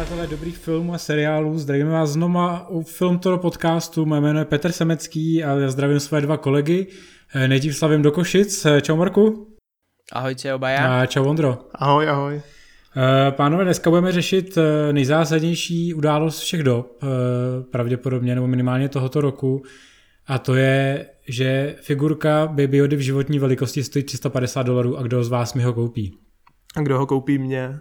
přátelé dobrých filmů a seriálů, zdravíme vás znova u Film Toro podcastu. Moje jméno je Petr Semecký a já zdravím své dva kolegy. Eh, nejdřív slavím do Košic. Eh, čau Marku. Ahojte obaja. A čau Ondro. Ahoj, ahoj. Eh, pánové, dneska budeme řešit nejzásadnější událost všech dob, pravděpodobně nebo minimálně tohoto roku. A to je, že figurka Baby Yody v životní velikosti stojí 350 dolarů a kdo z vás mi ho koupí? A kdo ho koupí mě?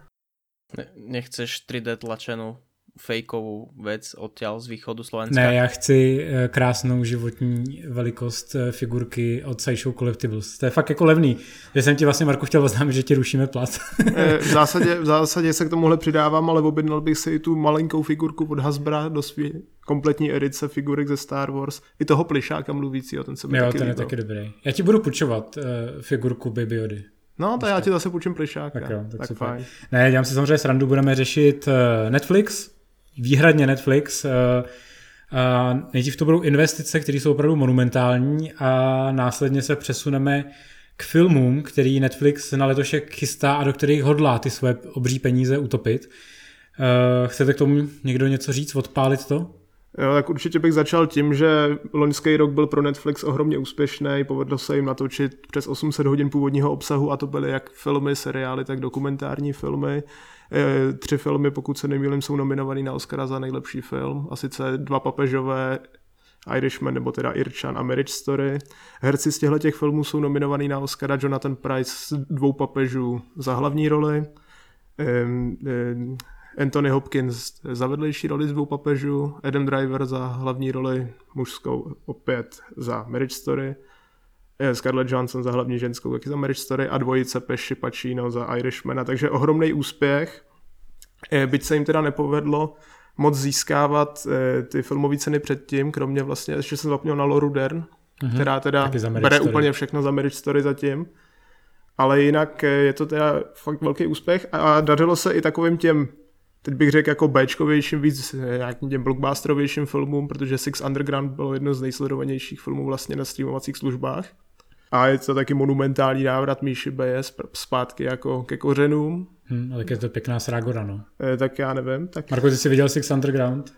Nechceš 3D tlačenú fejkovú vec odtiaľ z východu Slovenska? Ne, já chci eh, krásnou životní velikost eh, figurky od Sideshow Collectibles. To je fakt jako levný. Já jsem ti vlastně, Marku, chtěl oznámit, že ti rušíme plat. Eh, v zásadě, v zásadě se k tomuhle přidávám, ale objednal bych si i tu malinkou figurku od Hasbra do svý kompletní edice figurek ze Star Wars. I toho plišáka mluvícího, ten se mi jo, taky ten je taky dobrý. Já ti budu půjčovat uh, figurku Baby Yody. No, to já ti zase půjčím plišák. Tak jo, tak, tak super. fajn. Ne, dělám si samozřejmě srandu, budeme řešit uh, Netflix, výhradně Netflix. Uh, uh, nejdřív to budou investice, které jsou opravdu monumentální a následně se přesuneme k filmům, který Netflix na letošek chystá a do kterých hodlá ty své obří peníze utopit. Chcete k tomu někdo něco říct, odpálit to? Jo, tak určitě bych začal tím, že loňský rok byl pro Netflix ohromně úspěšný, povedlo se jim natočit přes 800 hodin původního obsahu a to byly jak filmy, seriály, tak dokumentární filmy. E, tři filmy, pokud se nemýlím, jsou nominovaný na Oscara za nejlepší film a sice dva papežové Irishman nebo teda Irčan a Marriage Story. Herci z těchto těch filmů jsou nominovaný na Oscara Jonathan Price dvou papežů za hlavní roli. Anthony Hopkins za vedlejší roli z dvou papežů, Adam Driver za hlavní roli mužskou opět za Marriage Story, eh, Scarlett Johansson za hlavní ženskou taky za Marriage Story a dvojice Pesci Pacino za Irishmana, takže ohromný úspěch. Eh, byť se jim teda nepovedlo moc získávat eh, ty filmové ceny předtím, kromě vlastně, ještě jsem zapomněl na Loru Dern, mm-hmm. která teda bere story. úplně všechno za Marriage Story zatím. Ale jinak je to teda fakt velký úspěch a dařilo se i takovým těm teď bych řekl jako Bčkovějším víc nějakým těm blockbusterovějším filmům, protože Six Underground bylo jedno z nejsledovanějších filmů vlastně na streamovacích službách. A je to taky monumentální návrat Míši Beje zpátky jako ke kořenům. Hmm, ale je to pěkná srágora, no. E, tak já nevím. Tak... Marko, ty jsi viděl Six Underground?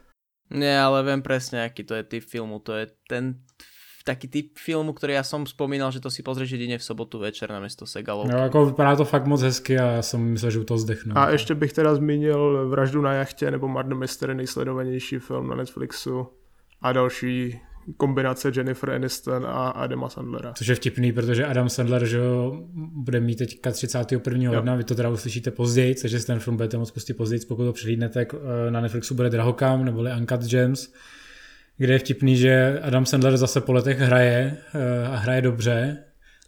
Ne, ale vím přesně, jaký to je typ filmu. To je ten taký typ filmu, který já jsem vzpomínal, že to si pozrieš jedine v sobotu večer na město Segalov. No, jako vypadá to fakt moc hezky a já jsem myslel, že u toho zdechnu. A ještě bych teda zmínil Vraždu na jachtě nebo Murder Mystery, nejsledovanější film na Netflixu a další kombinace Jennifer Aniston a Adama Sandlera. Což je vtipný, protože Adam Sandler že bude mít teďka 31. ledna, vy to teda uslyšíte později, takže ten film budete moc pustit později, pokud to přehlídnete, eh, na Netflixu bude Drahokam neboli Uncut Gems kde je vtipný, že Adam Sandler zase po letech hraje eh, a hraje dobře.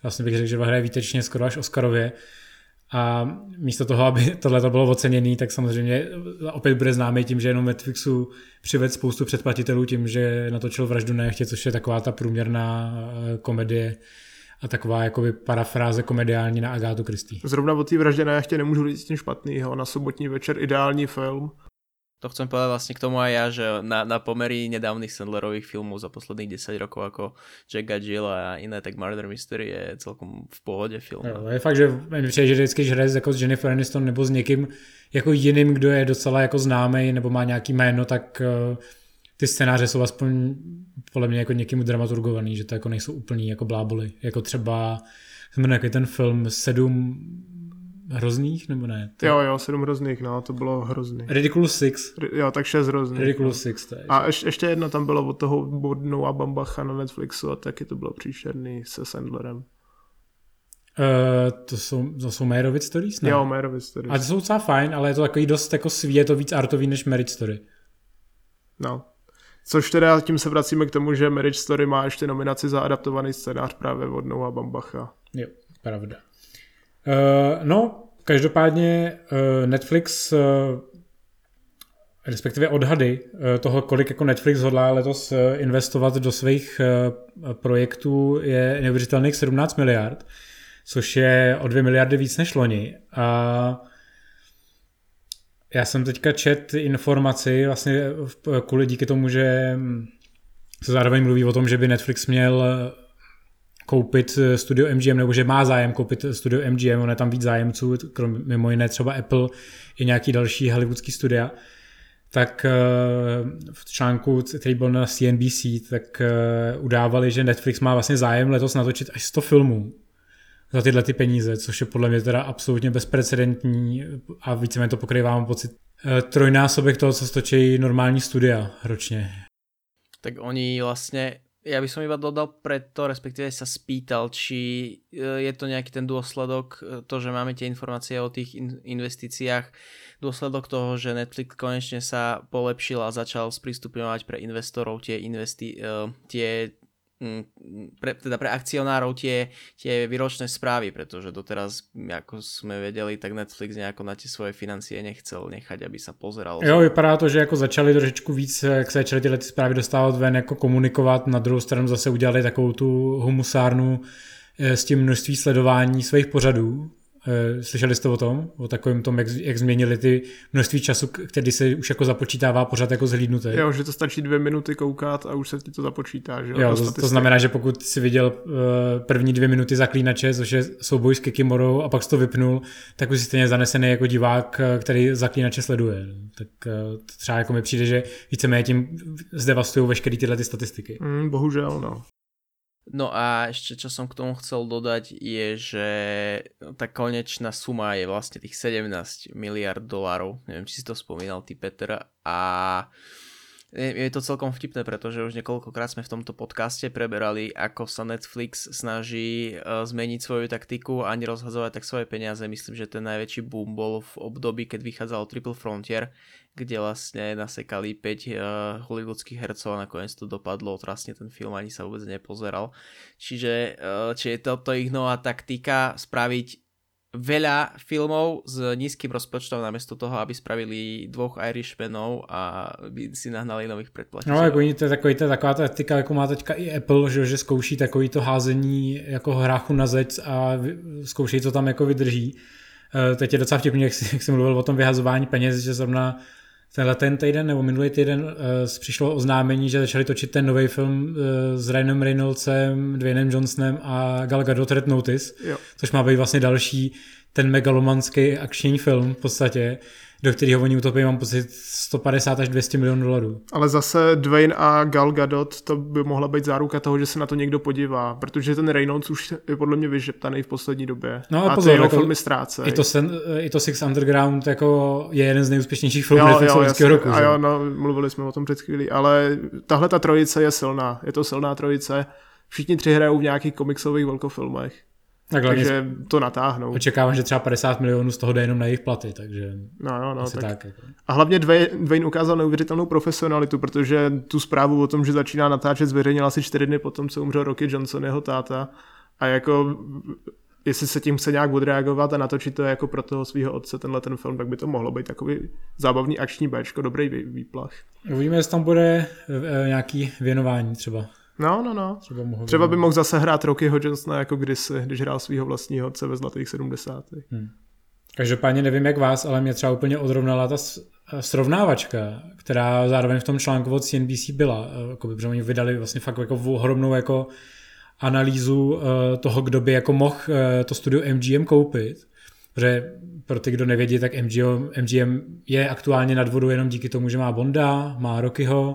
Vlastně bych řekl, že hraje výtečně skoro až Oscarově. A místo toho, aby tohle bylo oceněné, tak samozřejmě opět bude známý tím, že jenom Netflixu přived spoustu předplatitelů tím, že natočil Vraždu na což je taková ta průměrná eh, komedie a taková jakoby parafráze komediální na Agátu Christie. Zrovna o té vraždě na jachtě nemůžu říct nic špatného. Na sobotní večer ideální film to chcem povedať vlastne k tomu aj ja, že na, na pomery nedávnych Sandlerových filmov za posledných 10 rokov ako Jack a Jill a iné, tak Murder Mystery je celkom v pohodě film. Jo, je fakt, že mi přijde, že vždycky, když hraje jako s Jennifer Aniston nebo s někým jako jiným, kdo je docela jako známý nebo má nějaký jméno, tak uh, ty scénáře jsou aspoň podle mě jako někým dramaturgovaný, že to jako nejsou úplný jako bláboli. Jako třeba jsem ten film Sedm hrozných, nebo ne? To... Jo, jo, sedm hrozných, no, to bylo hrozný. Ridiculous Six. R- jo, tak šest hrozných. Ridiculous no. Six, to je. A ještě, ještě jedno tam bylo od toho Bodnou a Bambacha na Netflixu a taky to bylo příšerný se Sandlerem. Uh, to jsou, to jsou Meyerowitz Stories, ne? Jo, Meyerowitz Stories. A to jsou docela fajn, ale je to takový dost jako svý, je to víc artový než Marriage Story. No. Což teda tím se vracíme k tomu, že Marriage Story má ještě nominaci za adaptovaný scénář právě od Noah Bambacha. Jo, pravda. Uh, no, každopádně uh, Netflix, uh, respektive odhady uh, toho, kolik jako Netflix hodlá letos uh, investovat do svých uh, projektů, je neuvěřitelných 17 miliard, což je o 2 miliardy víc než loni. A já jsem teďka čet informaci, vlastně kvůli díky tomu, že se zároveň mluví o tom, že by Netflix měl koupit eh, studio MGM, nebo že má zájem koupit studio MGM, on je tam víc zájemců, krom, mimo jiné třeba Apple i nějaký další hollywoodský studia. tak v článku, který byl na CNBC, tak udávali, že Netflix má vlastně zájem letos natočit až 100 filmů za tyhle ty peníze, což je podle mě teda absolutně bezprecedentní a víceméně to pokrývá, mám pocit, trojnásobek toho, co stočí normální studia ročně. Tak oni vlastně ja by som iba dodal preto, respektíve sa spýtal, či e, je to nejaký ten dôsledok, e, to, že máme tie informácie o tých investíciách, dôsledok toho, že Netflix konečne sa polepšil a začal sprístupňovať pre investorov tie, investi- e, tie pre, teda pre akcionárov tie, tie výročné správy, pretože doteraz, ako sme vedeli, tak Netflix nejako na tie svoje financie nechcel nechať, aby sa pozeral. Jo, vypadá to, že jako začali trošičku víc, jak se začaly tyhle ty zprávy dostávat ven, jako komunikovat, na druhou stranu zase udělali takovou tu humusárnu eh, s tím množství sledování svých pořadů, slyšeli jste o tom? O takovém tom, jak, jak změnili ty množství času, který se už jako započítává pořád jako zhlídnutý. Jo, že to stačí dvě minuty koukat a už se ti to započítá. Že? Jo, to, to, znamená, že pokud si viděl uh, první dvě minuty zaklínače, což je souboj s Kikimorou a pak jsi to vypnul, tak už jsi stejně zanesený jako divák, eh, který zaklínače sleduje. Tak uh, třeba jako mi přijde, že víceméně tím zdevastují veškeré tyhle ty statistiky. Mm, bohužel, no. No a ešte čo som k tomu chcel dodať je, že tá konečná suma je vlastne tých 17 miliard dolárov. Neviem, či si to spomínal ty, Peter. A je to celkom vtipné, pretože už niekoľkokrát sme v tomto podcaste preberali, ako sa Netflix snaží e, zmeniť svoju taktiku a nerozhazovať tak svoje peniaze. Myslím, že ten najväčší boom bol v období, keď vychádzal Triple Frontier, kde vlastne nasekali 5 uh, eh, hollywoodských hercov a nakoniec to dopadlo, otrasne ten film ani sa vôbec nepozeral. Čiže uh, či je toto ich nová taktika spraviť veľa filmov s nízkym rozpočtom namiesto toho, aby spravili dvoch Irishmanov a by si nahnali nových predplatiteľů. No, jako oni to je takový, to je taková taktika, jako má teďka i Apple, že, že zkouší takový to házení jako hráchu na zeď a zkouší, co tam jako vydrží. Eh, teď je docela vtipný, jak jsi, jak jsi mluvil o tom vyhazování peněz, že zrovna tenhle ten týden nebo minulý týden uh, přišlo oznámení, že začali točit ten nový film uh, s Ryanem Reynoldsem, Dwaynem Johnsonem a Gal Gadot Red Notice, jo. což má být vlastně další ten megalomanský akční film v podstatě, do kterého oni utopí, mám pocit, 150 až 200 milionů dolarů. Ale zase Dwayne a Gal Gadot, to by mohla být záruka toho, že se na to někdo podívá, protože ten Reynolds už je podle mě vyžeptaný v poslední době. No a, a pozor, ty jeho jako, filmy ztrácejí. I to, sen, I to Six Underground jako je jeden z nejúspěšnějších filmů Netflixovského roku. A jo, no, mluvili jsme o tom před chvílí, ale tahle ta trojice je silná, je to silná trojice. Všichni tři hrajou v nějakých komiksových velkofilmech. Tak takže to natáhnou. Očekávám, že třeba 50 milionů z toho jde jenom na jejich platy, takže no, no, no, tak. tak jako. A hlavně Dwayne ukázal neuvěřitelnou profesionalitu, protože tu zprávu o tom, že začíná natáčet, zveřejnil asi čtyři dny potom, co umřel Rocky Johnson, jeho táta. A jako jestli se tím chce nějak odreagovat a natočit to jako pro toho svého otce tenhle ten film, tak by to mohlo být takový zábavný akční béčko, dobrý výplach. Uvidíme, jestli tam bude eh, nějaký věnování třeba. No, no, no. Třeba, mohl Třeba by mohl zase hrát Rockyho Johnsona jako kdysi, když hrál svého vlastního otce ve zlatých 70. Hmm. Každopádně nevím jak vás, ale mě třeba úplně odrovnala ta srovnávačka, která zároveň v tom článku od CNBC byla, eh, jako by, protože oni vydali vlastně fakt jako ohromnou jako analýzu eh, toho, kdo by jako mohl eh, to studio MGM koupit, protože pro ty, kdo nevědí, tak MGM, MGM je aktuálně nad vodou jenom díky tomu, že má Bonda, má Rockyho,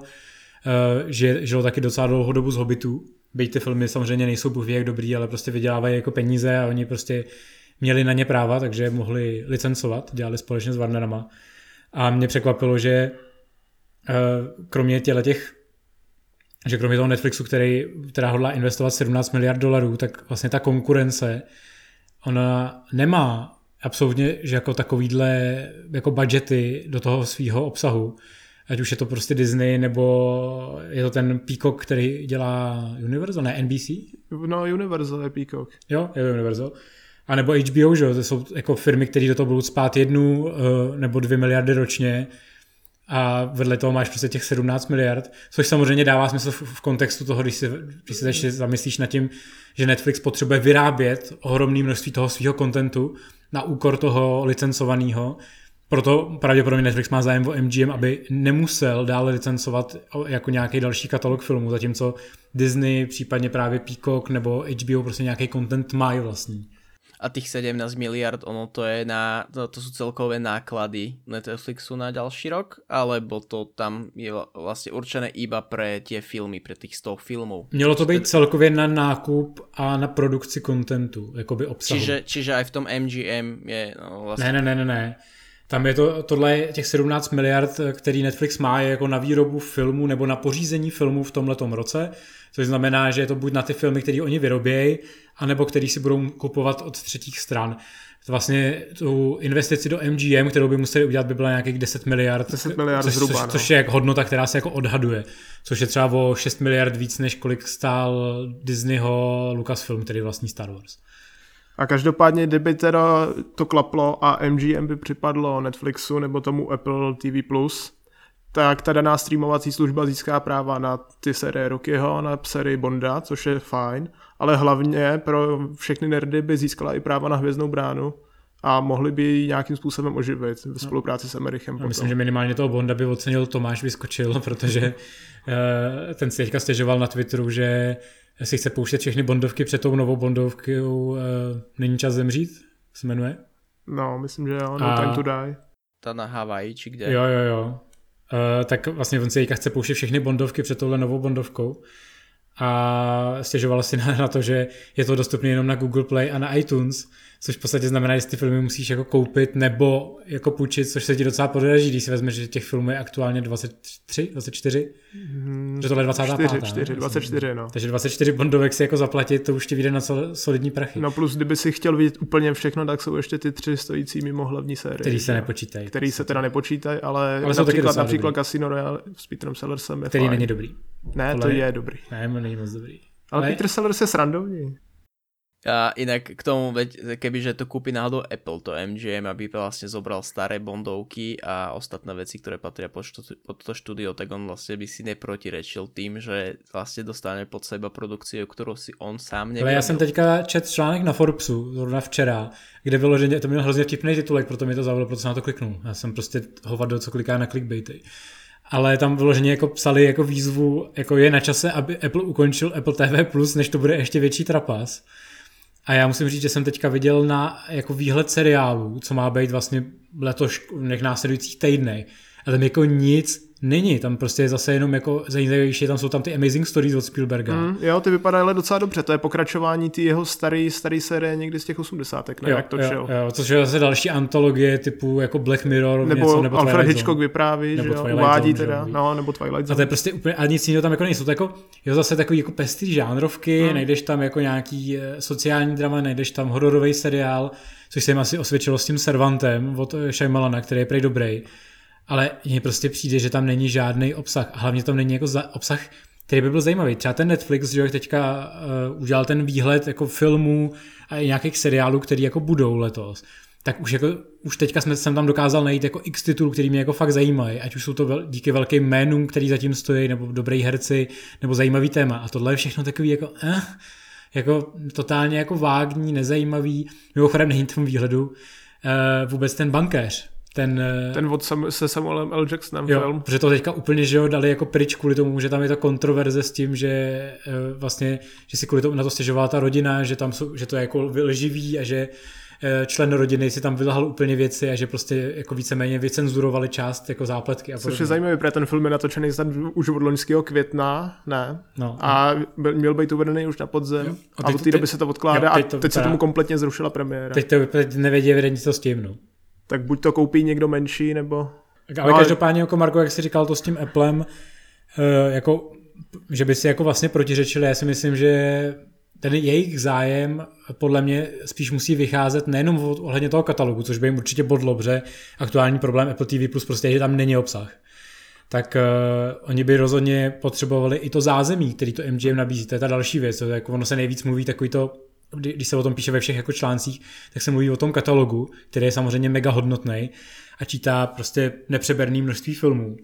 že žil taky docela dlouhou dobu z Hobbitů. Byť ty filmy samozřejmě nejsou bůh jak dobrý, ale prostě vydělávají jako peníze a oni prostě měli na ně práva, takže mohli licencovat, dělali společně s Warnerama. A mě překvapilo, že eh, kromě těle těch že kromě toho Netflixu, který, která hodlá investovat 17 miliard dolarů, tak vlastně ta konkurence, ona nemá absolutně že jako takovýhle jako budgety do toho svého obsahu ať už je to prostě Disney, nebo je to ten Peacock, který dělá Universal, ne NBC? No Universal je Peacock. Jo, je Universal. A nebo HBO, že to jsou jako firmy, které do toho budou spát jednu eh, nebo dvě miliardy ročně a vedle toho máš prostě těch 17 miliard, což samozřejmě dává smysl v kontextu toho, když si, když si začne zamyslíš nad tím, že Netflix potřebuje vyrábět ohromné množství toho svého kontentu na úkor toho licencovaného, proto pravděpodobně Netflix má zájem o MGM, aby nemusel dále licencovat jako nějaký další katalog filmů, zatímco Disney, případně právě Peacock nebo HBO prostě nějaký content mají vlastní. A tých 17 miliard, ono to je na, to, to sú celkové náklady Netflixu na ďalší rok, alebo to tam je vlastne určené iba pre tie filmy, pre tých 100 filmov? Mělo to být celkově na nákup a na produkci kontentu, jakoby obsahu. Čiže, čiže aj v tom MGM je no, vlastně... Ne, ne, ne, ne, ne. Tam je to, tohle je těch 17 miliard, který Netflix má, je jako na výrobu filmu nebo na pořízení filmu v tomhletom roce, což znamená, že je to buď na ty filmy, které oni vyrobějí, anebo který si budou kupovat od třetích stran. Vlastně tu investici do MGM, kterou by museli udělat, by byla nějakých 10 miliard, 10 miliard což, zhruba, což, no. což je jak hodnota, která se jako odhaduje, což je třeba o 6 miliard víc, než kolik stál Disneyho Lucasfilm, který vlastní Star Wars. A každopádně, kdyby teda to klaplo a MGM by připadlo Netflixu nebo tomu Apple TV+, tak ta daná streamovací služba získá práva na ty série Rockyho, na sérii Bonda, což je fajn, ale hlavně pro všechny nerdy by získala i práva na Hvězdnou bránu a mohli by ji nějakým způsobem oživit ve spolupráci s Americhem. Já myslím, že minimálně toho Bonda by ocenil Tomáš Vyskočil, protože eh, ten si teďka stěžoval na Twitteru, že si chce pouštět všechny Bondovky před tou novou Bondovkou Není čas zemřít, se jmenuje. No, myslím, že jo, No a... Time to Die. Ta na Havaji, či kde? Jo, jo, jo. Uh, tak vlastně on si teďka chce pouštět všechny Bondovky před touhle novou Bondovkou a stěžovala si na, na to, že je to dostupné jenom na Google Play a na iTunes, což v podstatě znamená, že ty filmy musíš jako koupit nebo jako půjčit, což se ti docela podraží, když si vezmeš, že těch filmů je aktuálně 23, 24, hmm, že tohle je 25. 4, 4, 24, no. Takže 24 bondovek si jako zaplatit, to už ti vyjde na solidní prachy. No plus, kdyby si chtěl vidět úplně všechno, tak jsou ještě ty tři stojící mimo hlavní série. Který se nepočítají. Který se teda nepočítají, ale, ale například, například Casino Royale s Peterem Sellersem je Který fajn. není dobrý. Ne, Tohle to je dobrý. Ne, není moc dobrý. Ale ne? Peter Sellers je srandovní. A inak k tomu, veď, kebyže to kúpi náhodou Apple, to MGM, aby vlastne zobral staré bondovky a ostatné veci, ktoré patria pod, štú, pod to štúdio, tak on vlastne by si neprotirečil tým, že vlastne dostane pod seba produkciu, ktorú si on sám nevěděl. Ale já jsem teďka čet článek na Forbesu, zrovna včera, kde bylo, že to měl hrozně vtipný titulek, proto mi to zaujalo, proto jsem na to kliknul. Já jsem prostě hovado, co kliká na clickbaity ale tam vyloženě jako psali jako výzvu, jako je na čase, aby Apple ukončil Apple TV+, než to bude ještě větší trapas. A já musím říct, že jsem teďka viděl na jako výhled seriálů, co má být vlastně letos v následujících týdnech. A tam jako nic není, tam prostě je zase jenom jako zajímavější, tam jsou tam ty Amazing Stories od Spielberga. Mm, jo, ty vypadají ale docela dobře, to je pokračování ty jeho starý, starý série někdy z těch 80. ne, jo, jak to jo, šel. Jo, což je zase další antologie typu jako Black Mirror, nebo něco, nebo Alfred Twilight Hitchcock Zone. vypráví, nebo že jo, Twilight uvádí Zone, teda, že no, nebo Twilight Zone. A to je prostě úplně, a nic jiného tam jako nejsou, to jako, je zase takový jako pestrý žánrovky, hmm. najdeš tam jako nějaký eh, sociální drama, najdeš tam hororový seriál, což se jim asi osvědčilo s tím Servantem od Shyamalana, který je prej dobrý ale mně prostě přijde, že tam není žádný obsah. A hlavně tam není jako za, obsah, který by byl zajímavý. Třeba ten Netflix, že teďka uh, udělal ten výhled jako filmů a nějakých seriálů, který jako budou letos. Tak už, jako, už teďka jsme, jsem tam dokázal najít jako x titulů, který mě jako fakt zajímají, ať už jsou to vel, díky velkým jménům, který zatím stojí, nebo dobrý herci, nebo zajímavý téma. A tohle je všechno takový jako, eh, jako totálně jako vágní, nezajímavý. Mimochodem není v tom výhledu eh, vůbec ten bankéř, ten, eh, ten od Sam, se Samuelem L. Jacksonem jo, film. Protože to teďka úplně že jo, dali jako pryč kvůli tomu, že tam je ta kontroverze s tím, že eh, vlastně, že si kvůli tomu na to stěžovala ta rodina, že tam jsou, že to je jako lživý a že eh, člen rodiny si tam vylhal úplně věci a že prostě jako víceméně vycenzurovali část jako zápletky. A Což je zajímavý, protože ten film je natočený snad už od loňského května, ne? No, a měl být uvedený už na podzem jo. a, a od té doby se to odkládá jo, teď to a teď se tomu kompletně zrušila premiéra. Teď to teď nevědí evidentně co s tím, no tak buď to koupí někdo menší, nebo... Ale no, každopádně, jako Marko, jak jsi říkal to s tím Applem, eh, jako, že by si jako vlastně protiřečili, já si myslím, že ten jejich zájem podle mě spíš musí vycházet nejenom ohledně toho katalogu, což by jim určitě bodlo, protože aktuální problém Apple TV Plus prostě je, že tam není obsah. Tak uh, oni by rozhodně potřebovali i to zázemí, který to MGM nabízí. To je ta další věc. To je, jako ono se nejvíc mluví takový to když se o tom píše ve všech jako článcích, tak se mluví o tom katalogu, který je samozřejmě mega hodnotný a čítá prostě nepřeberný množství filmů.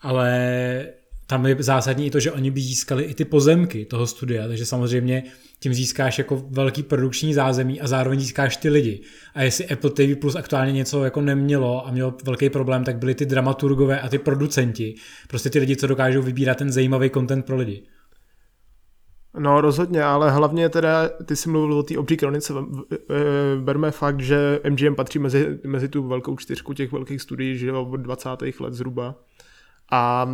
Ale tam je zásadní i to, že oni by získali i ty pozemky toho studia, takže samozřejmě tím získáš jako velký produkční zázemí a zároveň získáš ty lidi. A jestli Apple TV Plus aktuálně něco jako nemělo a mělo velký problém, tak byly ty dramaturgové a ty producenti. Prostě ty lidi, co dokážou vybírat ten zajímavý content pro lidi. No rozhodně, ale hlavně teda, ty jsi mluvil o té obří kronice, berme fakt, že MGM patří mezi, mezi tu velkou čtyřku těch velkých studií, že od 20. let zhruba. A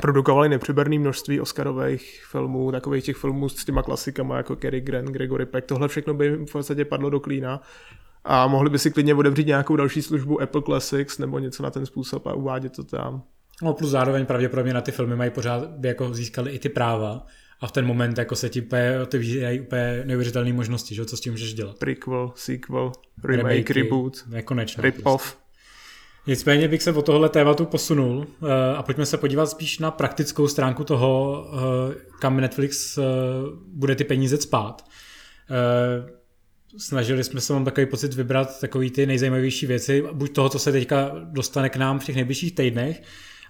produkovali nepřeberné množství Oscarových filmů, takových těch filmů s těma klasikama jako Cary Grant, Gregory Peck, tohle všechno by v podstatě padlo do klína a mohli by si klidně otevřít nějakou další službu Apple Classics nebo něco na ten způsob a uvádět to tam. No plus zároveň pravděpodobně na ty filmy mají pořád, by jako získali i ty práva a v ten moment jako se ti úplně otevírají úplně neuvěřitelné možnosti, že? co s tím můžeš dělat. Prequel, sequel, remake, Remakey, reboot, nekonečno, rip-off. Prostě. Nicméně bych se od tohle tématu posunul eh, a pojďme se podívat spíš na praktickou stránku toho, eh, kam Netflix eh, bude ty peníze spát. Snažili jsme se, mám takový pocit, vybrat takový ty nejzajímavější věci, buď toho, co se teďka dostane k nám v těch nejbližších týdnech,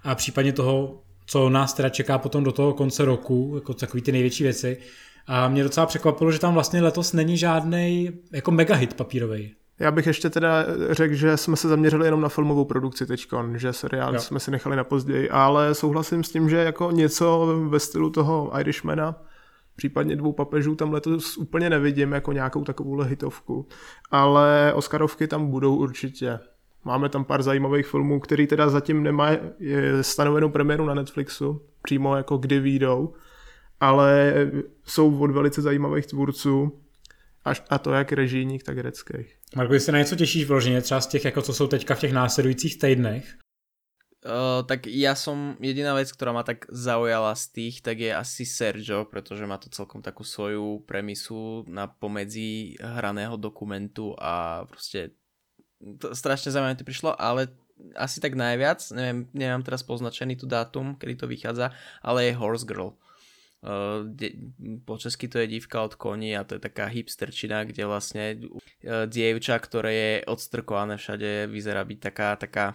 a případně toho, co nás teda čeká potom do toho konce roku, jako takový ty největší věci. A mě docela překvapilo, že tam vlastně letos není žádný jako mega hit papírový. Já bych ještě teda řekl, že jsme se zaměřili jenom na filmovou produkci teď, že seriál jo. jsme si nechali na později, ale souhlasím s tím, že jako něco ve stylu toho Irishmana, případně dvou papežů tam letos úplně nevidím jako nějakou takovou hitovku, ale Oscarovky tam budou určitě. Máme tam pár zajímavých filmů, který teda zatím nemá stanovenou premiéru na Netflixu, přímo jako kdy výjdou, ale jsou od velice zajímavých tvůrců, Až, a to jak režijních, tak hereckých. Marko, jestli na něco těšíš vloženě, třeba z těch, jako co jsou teďka v těch následujících týdnech? Uh, tak ja som, jediná vec, ktorá ma tak zaujala z tých, tak je asi Sergio, pretože má to celkom takú svoju premisu na pomedzi hraného dokumentu a proste to strašne zaujímavé to prišlo, ale asi tak najviac, neviem, nemám teraz poznačený tu dátum, kedy to vychádza, ale je Horse Girl. Uh, po česky to je dívka od koní a to je taká hipsterčina, kde vlastne uh, dievča, ktoré je odstrkované všade, vyzerá byť taká, taká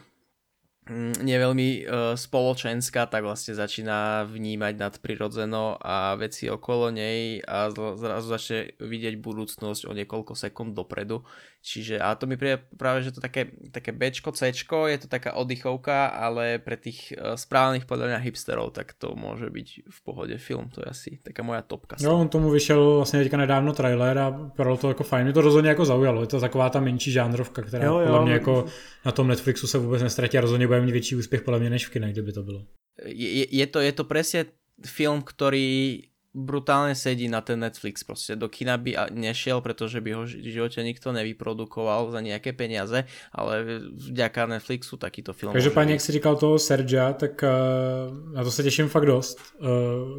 nie veľmi uh, spoločenská, tak vlastne začína vnímať nadprirodzeno a veci okolo nej a zrazu začne vidieť budúcnosť o niekoľko sekúnd dopredu. Čiže, a to mi príde práve, že to také, také Bčko, Cčko, je to taká oddychovka, ale pre tých uh, správnych podľa mňa hipsterov, tak to môže byť v pohode film, to je asi taká moja topka. Jo, on tomu vyšel vlastně teďka nedávno trailer a bylo to jako fajn, mě to rozhodně jako zaujalo, je to taková ta menší žánrovka, která jo, jo. podle mě jako na tom Netflixu se vůbec nestratí a rozhodně bude mít větší úspěch podle mě než v kinech, kdyby to bylo. Je, je, to, je to presne film, ktorý brutálne sedí na ten Netflix. Proste do kina by nešiel, pretože by ho v živote nikto nevyprodukoval za nejaké peniaze, ale vďaka Netflixu takýto film. Každopádně, jak si říkal toho Sergia, tak uh, na to se těším fakt dost. Uh,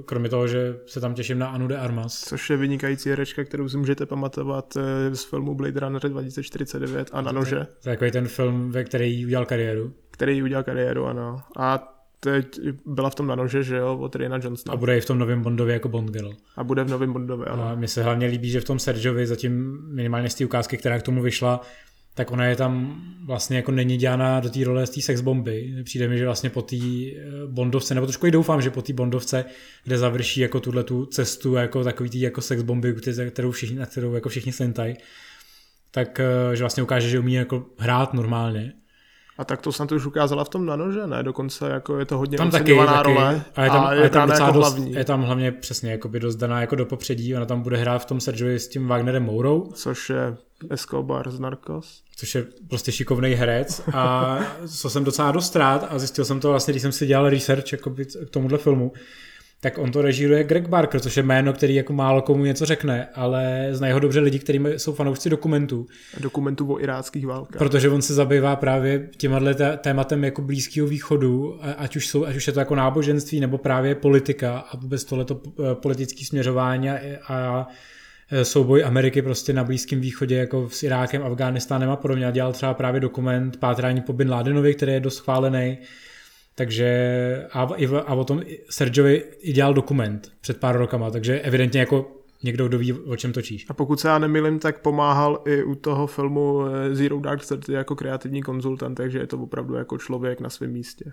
kromě toho, že se tam těším na Anu de Armas. Což je vynikající herečka, kterou si můžete pamatovat uh, z filmu Blade Runner 2049 a na nože. To je takový ten film, ve který udělal kariéru. Který udělal kariéru, ano. A teď byla v tom na nože, že jo, od Ryana Johnsona. A bude i v tom novém Bondově jako Bond Girl. A bude v novém Bondově, ano. A mně se hlavně líbí, že v tom Sergiovi zatím minimálně z té ukázky, která k tomu vyšla, tak ona je tam vlastně jako není dělána do té role z té sex bomby. Přijde mi, že vlastně po té eh, Bondovce, nebo trošku i doufám, že po té Bondovce, kde završí jako tuhle tu cestu jako takový tý jako sex bomby, kterou všichni, na kterou jako všichni slentají, tak eh, že vlastně ukáže, že umí jako hrát normálně a tak to snad už ukázala v tom nano, že ne? Dokonce jako je to hodně tam taky, taky, role a je tam, a je, je tam, jako dost, hlavní. Je tam hlavně přesně jako by dost daná jako do popředí, ona tam bude hrát v tom Sergiovi s tím Wagnerem Mourou. Což je Escobar z Narcos. Což je prostě šikovný herec a co jsem docela dost rád a zjistil jsem to vlastně, když jsem si dělal research jako k tomuhle filmu, tak on to režíruje Greg Barker, což je jméno, který jako málo komu něco řekne, ale znají ho dobře lidi, kteří jsou fanoušci dokumentů. Dokumentů o iráckých válkách. Protože on se zabývá právě těma tématem jako Blízkého východu, ať už, jsou, ať už je to jako náboženství nebo právě politika a vůbec tohleto eh, politické směřování a, a souboj Ameriky prostě na Blízkém východě jako s Irákem, Afghánistánem a podobně. A dělal třeba právě dokument Pátrání po Bin Ládenovi, který je dost chválený takže a, a o tom Sergiovi i dělal dokument před pár rokama, takže evidentně jako někdo, kdo ví, o čem točíš. A pokud se já nemýlim, tak pomáhal i u toho filmu eh, Zero Dark Thirty jako kreativní konzultant, takže je to opravdu jako člověk na svém místě.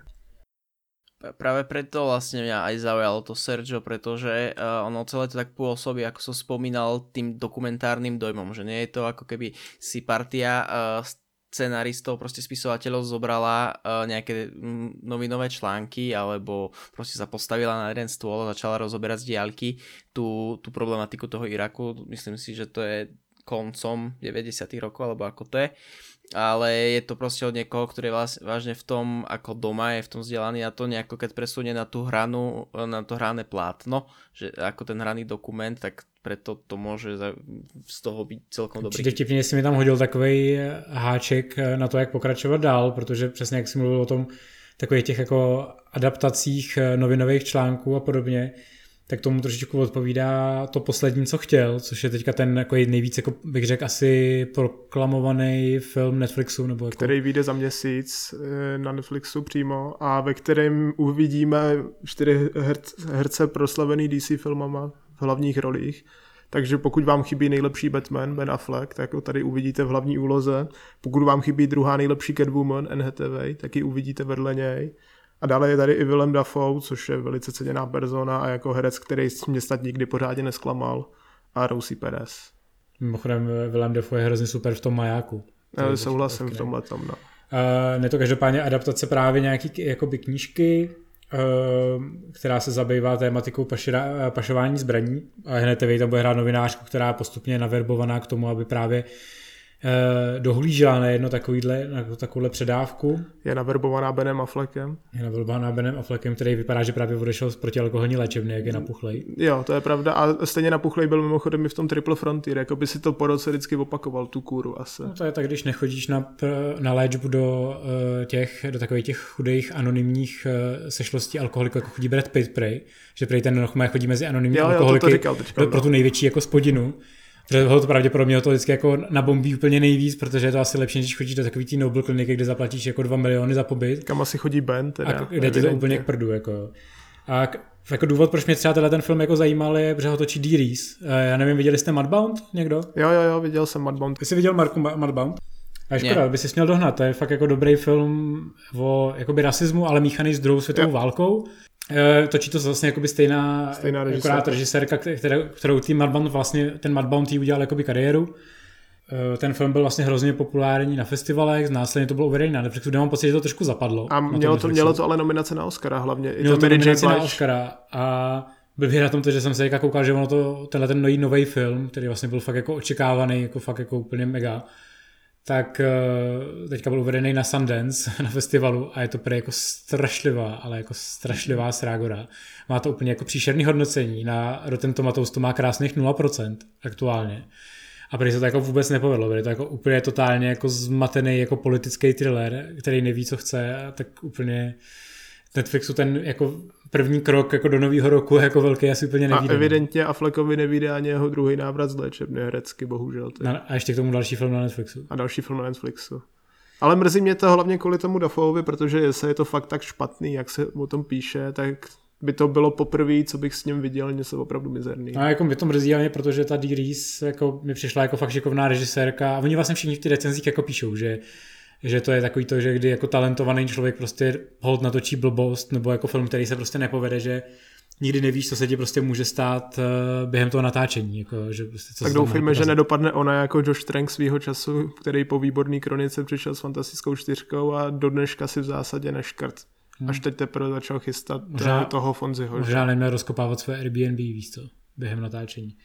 Práve preto vlastne mňa aj zaujalo to Sergio, pretože uh, ono celé to tak pôsobí, ako som spomínal, tým dokumentárnym dojmom, že nie je to ako keby si partia uh, scenaristov, proste spisovateľov zobrala uh, nejaké mm, novinové články alebo proste sa postavila na jeden stôl a začala rozoberať z diaľky tú, tú problematiku toho Iraku. Myslím si, že to je koncom 90. rokov, alebo ako to je. Ale je to proste od niekoho, ktorý je vážne v tom, ako doma je v tom vzdelaný a to nejako keď presunie na tú hranu, na to hrané plátno, že ako ten hraný dokument, tak preto to může z toho být celkom dobrý. Přijde vtipně, jestli mi tam hodil takový háček na to, jak pokračovat dál, protože přesně jak jsi mluvil o tom takových těch jako adaptacích novinových článků a podobně, tak tomu trošičku odpovídá to poslední, co chtěl, což je teďka ten jako nejvíc, jako bych řekl, asi proklamovaný film Netflixu. Nebo jako... Který vyjde za měsíc eh, na Netflixu přímo a ve kterém uvidíme čtyři herce proslavený DC filmama v hlavních rolích. Takže pokud vám chybí nejlepší Batman, Ben Affleck, tak ho tady uvidíte v hlavní úloze. Pokud vám chybí druhá nejlepší Catwoman, Anne Hathaway, tak ji uvidíte vedle něj. A dále je tady i Willem Dafoe, což je velice ceněná persona a jako herec, který mě snad nikdy pořádně nesklamal. A Rosie Perez. Mimochodem Willem Dafoe je hrozně super v tom majáku. Já souhlasím v tomhle tom, no. Uh, ne to každopádně adaptace právě nějaký jakoby knížky, která se zabývá tématikou pašira, pašování zbraní. A hned tam bude hrát novinářku, která je postupně naverbovaná k tomu, aby právě Eh, dohlížela na jedno takovýhle, na takovouhle předávku. Je naverbovaná Benem Affleckem. Je naverbovaná Benem Affleckem, který vypadá, že právě odešel z protialkoholní léčebny, jak je napuchlej. Jo, to je pravda. A stejně napuchlej byl mimochodem i v tom Triple Frontier, jako by si to po roce vždycky opakoval, tu kůru asi. No to je tak, když nechodíš na, na léčbu do uh, těch, do takových těch chudých anonymních uh, sešlostí alkoholiků, jako chodí Brad Pitt prej, že prej ten Nochmé chodí mezi anonymní jo, alkoholiky jo, to to říkal teďka, pro, pro tu no. největší jako spodinu Protože ho to pravděpodobně to vždycky jako nabombí úplně nejvíc, protože je to asi lepší, když chodíš do takový tý Noble kliniky, kde zaplatíš jako 2 miliony za pobyt. Kam asi chodí Ben, teda. A kde ti to úplně k prdu, jako. A jako důvod, proč mě třeba tenhle ten film jako zajímal, je, protože ho točí D. Reese. Eh, já nevím, viděli jste Mudbound někdo? Jo, jo, jo, viděl jsem Mudbound. Ty jsi viděl Marku Mudbound? A škoda, by si měl dohnat, to je fakt jako dobrý film o jakoby rasismu, ale míchaný s druhou světovou jo. válkou. E, točí to vlastně jakoby stejná, stejná režisérka, režisérka kterou, kterou tým Mudbound vlastně, ten Mudbound tý udělal jakoby kariéru. E, ten film byl vlastně hrozně populární na festivalech, následně to bylo uvedený na Netflixu, kde mám pocit, že to trošku zapadlo. A mělo to, mělo to ale nominace na Oscara hlavně. I mělo to nominace na Oscara a byl na tom to, že jsem se koukal, že ono to, tenhle ten nový, nový film, který vlastně byl fakt jako očekávaný, jako fakt jako úplně mega, tak eh, teďka byl uvedený na Sundance na festivalu a je to prý jako strašlivá, ale jako strašlivá srágora. Má to úplně jako příšerný hodnocení, na Rotten Tomatoes to má krásných 0% aktuálně. A prý se to jako vůbec nepovedlo, je to jako úplně totálně jako zmatený jako politický thriller, který neví, co chce, tak úplně Netflixu ten jako první krok jako do nového roku jako velký asi úplně nevíde. A no. evidentně Affleckovi nevíde ani jeho druhý návrat z léčebny herecky, bohužel. Na, a ještě k tomu další film na Netflixu. A další film na Netflixu. Ale mrzí mě to hlavně kvůli tomu Dafoeovi, protože jestli je to fakt tak špatný, jak se o tom píše, tak by to bylo poprvé, co bych s ním viděl něco opravdu mizerný. A jako mě to mrzí, ale protože ta Dee Reese jako mi přišla jako fakt šikovná režisérka a oni vlastně všichni v těch recenzích jako píšou, že že to je takový to, že kdy jako talentovaný člověk prostě hold natočí blbost, nebo jako film, který se prostě nepovede, že nikdy nevíš, co se ti prostě může stát uh, během toho natáčení. Jako, že prostě, co tak doufejme, že nedopadne ona jako Josh Trank svýho času, který po výborný kronice přišel s fantastickou čtyřkou a do dneška si v zásadě neškrt. Hmm. Až teď teprve začal chystat možná, toho Fonziho. Možná neměl rozkopávat své Airbnb, víš co, během natáčení.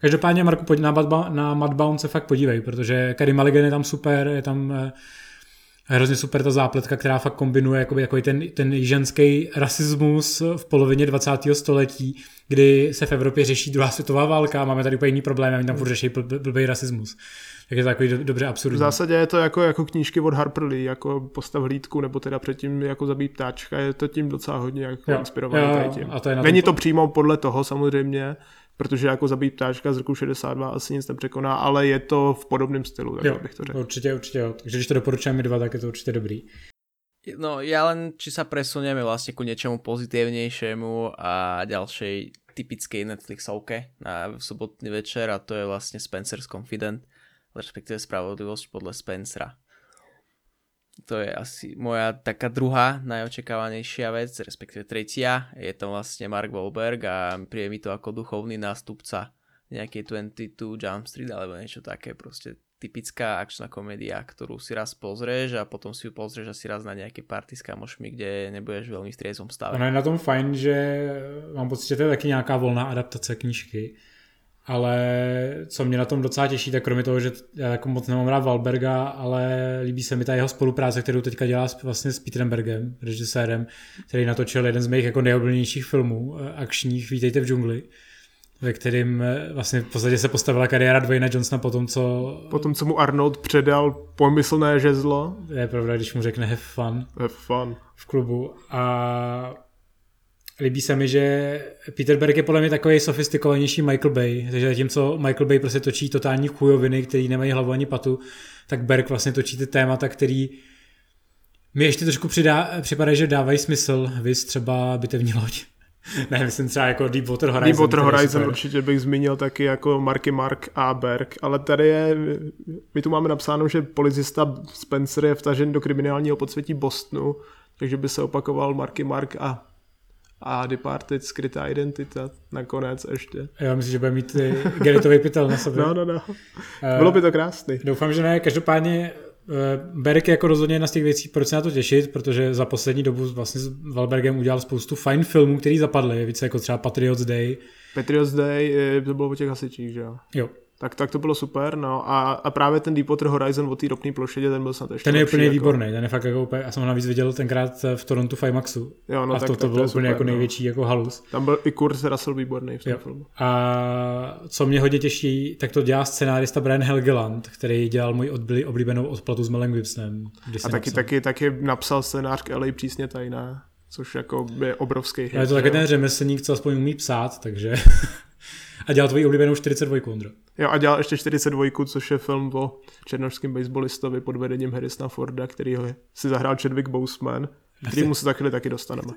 Každopádně, Marku, pojď na, na Mudbound se fakt podívej, protože Kerry Mulligan je tam super, je tam uh, hrozně super ta zápletka, která fakt kombinuje jakoby, jako ten, ten ženský rasismus v polovině 20. století, kdy se v Evropě řeší druhá světová válka a máme tady úplně jiný problém a my tam furt řeší blbý rasismus. Tak je to takový dobře absurdní. V zásadě je to jako, jako knížky od Harper Lee, jako postav hlídku, nebo teda předtím jako zabít ptáčka, je to tím docela hodně jako jo, inspirované jo, tím. A to je Není to přímo podle toho samozřejmě, protože jako zabít ptáčka z roku 62 asi nic nepřekoná, ale je to v podobném stylu, tak jo, bych to řekl. Určitě, určitě jo. Takže když to doporučujeme dva, tak je to určitě dobrý. No ja len, či sa presunieme vlastne ku niečomu pozitívnejšiemu a ďalšej typickej Netflixovke na sobotný večer a to je vlastne Spencer's Confident, respektíve Spravodlivosť podľa Spencera to je asi moja taká druhá najočakávanejšia vec, respektíve tretia. Je to vlastne Mark Wahlberg a príde mi to ako duchovný nástupca nejakej 22 Jump Street alebo niečo také, proste typická akčná komédia, ktorú si raz pozrieš a potom si ju pozrieš asi raz na nejaké party s kamošmi, kde nebudeš veľmi v triezvom stave. Ono je na tom fajn, že mám pocit, že to je taky nějaká volná adaptace knížky, ale co mě na tom docela těší, tak kromě toho, že já jako moc nemám rád Valberga, ale líbí se mi ta jeho spolupráce, kterou teďka dělá vlastně s Peterem Bergem, režisérem, který natočil jeden z mých jako nejoblíbenějších filmů eh, akčních Vítejte v džungli ve kterým eh, vlastně v podstatě se postavila kariéra Dwayna Johnsona po tom, co... Po tom, co mu Arnold předal pomyslné žezlo. Je pravda, když mu řekne have fun. Have fun. V klubu. A líbí se mi, že Peter Berg je podle mě takový sofistikovanější Michael Bay, takže zatímco Michael Bay prostě točí totální chujoviny, který nemají hlavu ani patu, tak Berg vlastně točí ty témata, který mi ještě trošku přidá, připadají, že dávají smysl, vys třeba bitevní loď. ne, myslím třeba jako Deepwater Horizon. Deepwater Horizon určitě bych zmínil taky jako Marky Mark a Berg, ale tady je, my tu máme napsáno, že policista Spencer je vtažen do kriminálního podsvětí Bostonu, takže by se opakoval Marky Mark a a Departed skrytá identita nakonec ještě. Já myslím, že bude mít genitový pytel na sobě. no, no, no. Bylo by to krásný. Doufám, že ne. Každopádně Eh, Berek je jako rozhodně jedna z těch věcí, proč se na to těšit, protože za poslední dobu vlastně s Valbergem udělal spoustu fajn filmů, které zapadly, více jako třeba Patriots Day. Patriots Day, eh, to bylo o těch hasičích, že jo? Jo. Tak, tak to bylo super, no a, a právě ten Deepwater Horizon o té ropné plošidě, ten byl snad ještě Ten je úplně jako... výborný, ten je fakt jako úplně, já jsem ho navíc viděl tenkrát v Toronto Fimaxu. Jo, no, a tak, to, tak, to bylo to úplně super, jako no. největší jako halus. Tam byl i Kurt Russell výborný v tom jo. filmu. A co mě hodně těší, tak to dělá scenárista Brian Helgeland, který dělal můj odbyli, oblíbenou odplatu s Melem Gibsonem. A taky, taky, taky napsal scénář k LA přísně tajná, což jako je obrovský hit. Ale je to taky ten řemeslník, co aspoň umí psát, takže... a dělal tvoji oblíbenou 42, Ondro. Jo, a dělal ještě 42, což je film o černožském baseballistovi pod vedením Harrisona Forda, který ho si zahrál Chadwick Boseman, který mu se za chvíli taky dostaneme.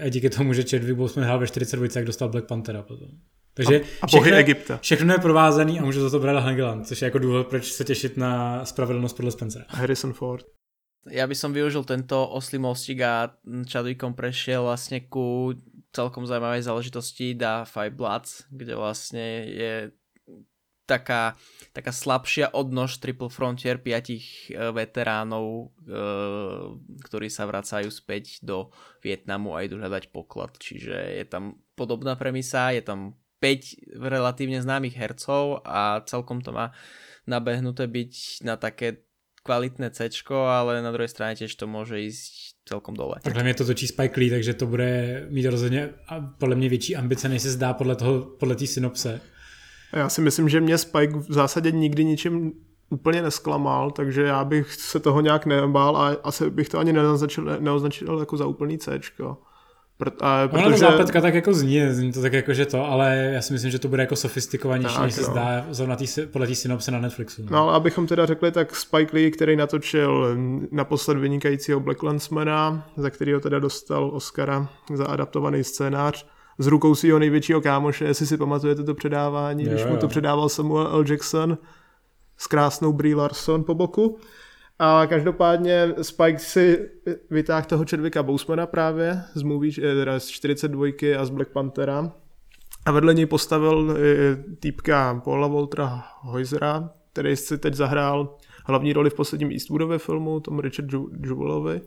A díky tomu, že Chadwick Boseman hrál ve 42, tak dostal Black Panthera potom. Takže a, a všechno, Egypta. všechno je provázaný a může za to brát Hageland, což je jako důvod, proč se těšit na spravedlnost podle Spencera. Harrison Ford. Ja by som využil tento oslý mostík a Chadwickom prešiel vlastne ku celkom zaujímavej záležitosti Da Five Bloods, kde vlastne je taká, taká slabšia odnož Triple Frontier piatich e, veteránov, e, ktorí sa vracajú späť do Vietnamu a idú hľadať poklad. Čiže je tam podobná premisa, je tam 5 relatívne známych hercov a celkom to má nabehnuté byť na také kvalitné C, ale na druhé strane tiež to môže ísť celkom dole. Takhle mě to točí Spike Lee, takže to bude mít rozhodně podle mě větší ambice, než se zdá podle toho, podle té synopse. Já si myslím, že mě Spike v zásadě nikdy ničím úplně nesklamal, takže já bych se toho nějak nebál a asi bych to ani neoznačil, neoznačil jako za úplný C. A protože... Ona zápetka tak jako zní, zní to tak jako, že to, ale já si myslím, že to bude jako sofistikovanější, než se no. zdá zrovna tý, podle té synopse na Netflixu. No. no ale abychom teda řekli, tak Spike Lee, který natočil naposled vynikajícího Black Landsmana, za kterého teda dostal Oscara za adaptovaný scénář, z rukou svého největšího kámoše, jestli si pamatujete to předávání, jo, když mu to předával Samuel L. Jackson s krásnou Brie Larson po boku. A každopádně Spike si vytáhl toho Chadwicka Bosemana právě z movie, eh, teda z 42 a z Black Panthera. A vedle něj postavil eh, týpka Paula Waltera Heusera, který si teď zahrál hlavní roli v posledním Eastwoodově filmu, tomu Richard Jewellovi,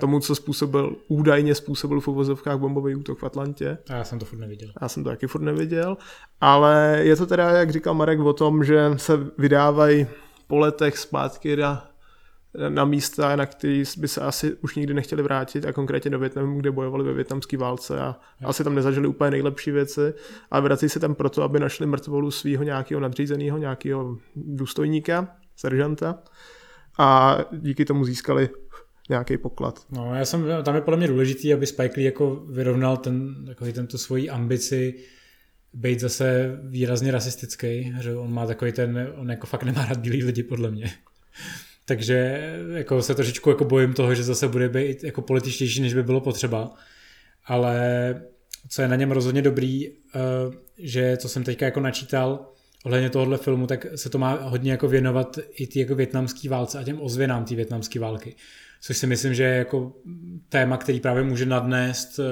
tomu, co způsobil, údajně způsobil v uvozovkách bombový útok v Atlantě. A já jsem to furt neviděl. Já jsem to taky furt neviděl, ale je to teda, jak říkal Marek, o tom, že se vydávají po letech zpátky na na místa, na který by se asi už nikdy nechtěli vrátit a konkrétně do Větnamu, kde bojovali ve větnamské válce a jo. asi tam nezažili úplně nejlepší věci, ale vrací se tam proto, aby našli mrtvolu svého nějakého nadřízeného, nějakého důstojníka, seržanta a díky tomu získali nějaký poklad. No, já jsem, tam je podle mě důležitý, aby Spike Lee jako vyrovnal ten, takový tento svoji ambici být zase výrazně rasistický, že on má takový ten, on jako fakt nemá rád bílý lidi podle mě. Takže jako se trošičku jako bojím toho, že zase bude být jako političtější, než by bylo potřeba. Ale co je na něm rozhodně dobrý, eh, že co jsem teďka jako načítal ohledně tohohle filmu, tak se to má hodně jako věnovat i ty jako větnamský válce a těm ozvěnám té větnamské války. Což si myslím, že je jako téma, který právě může nadnést eh,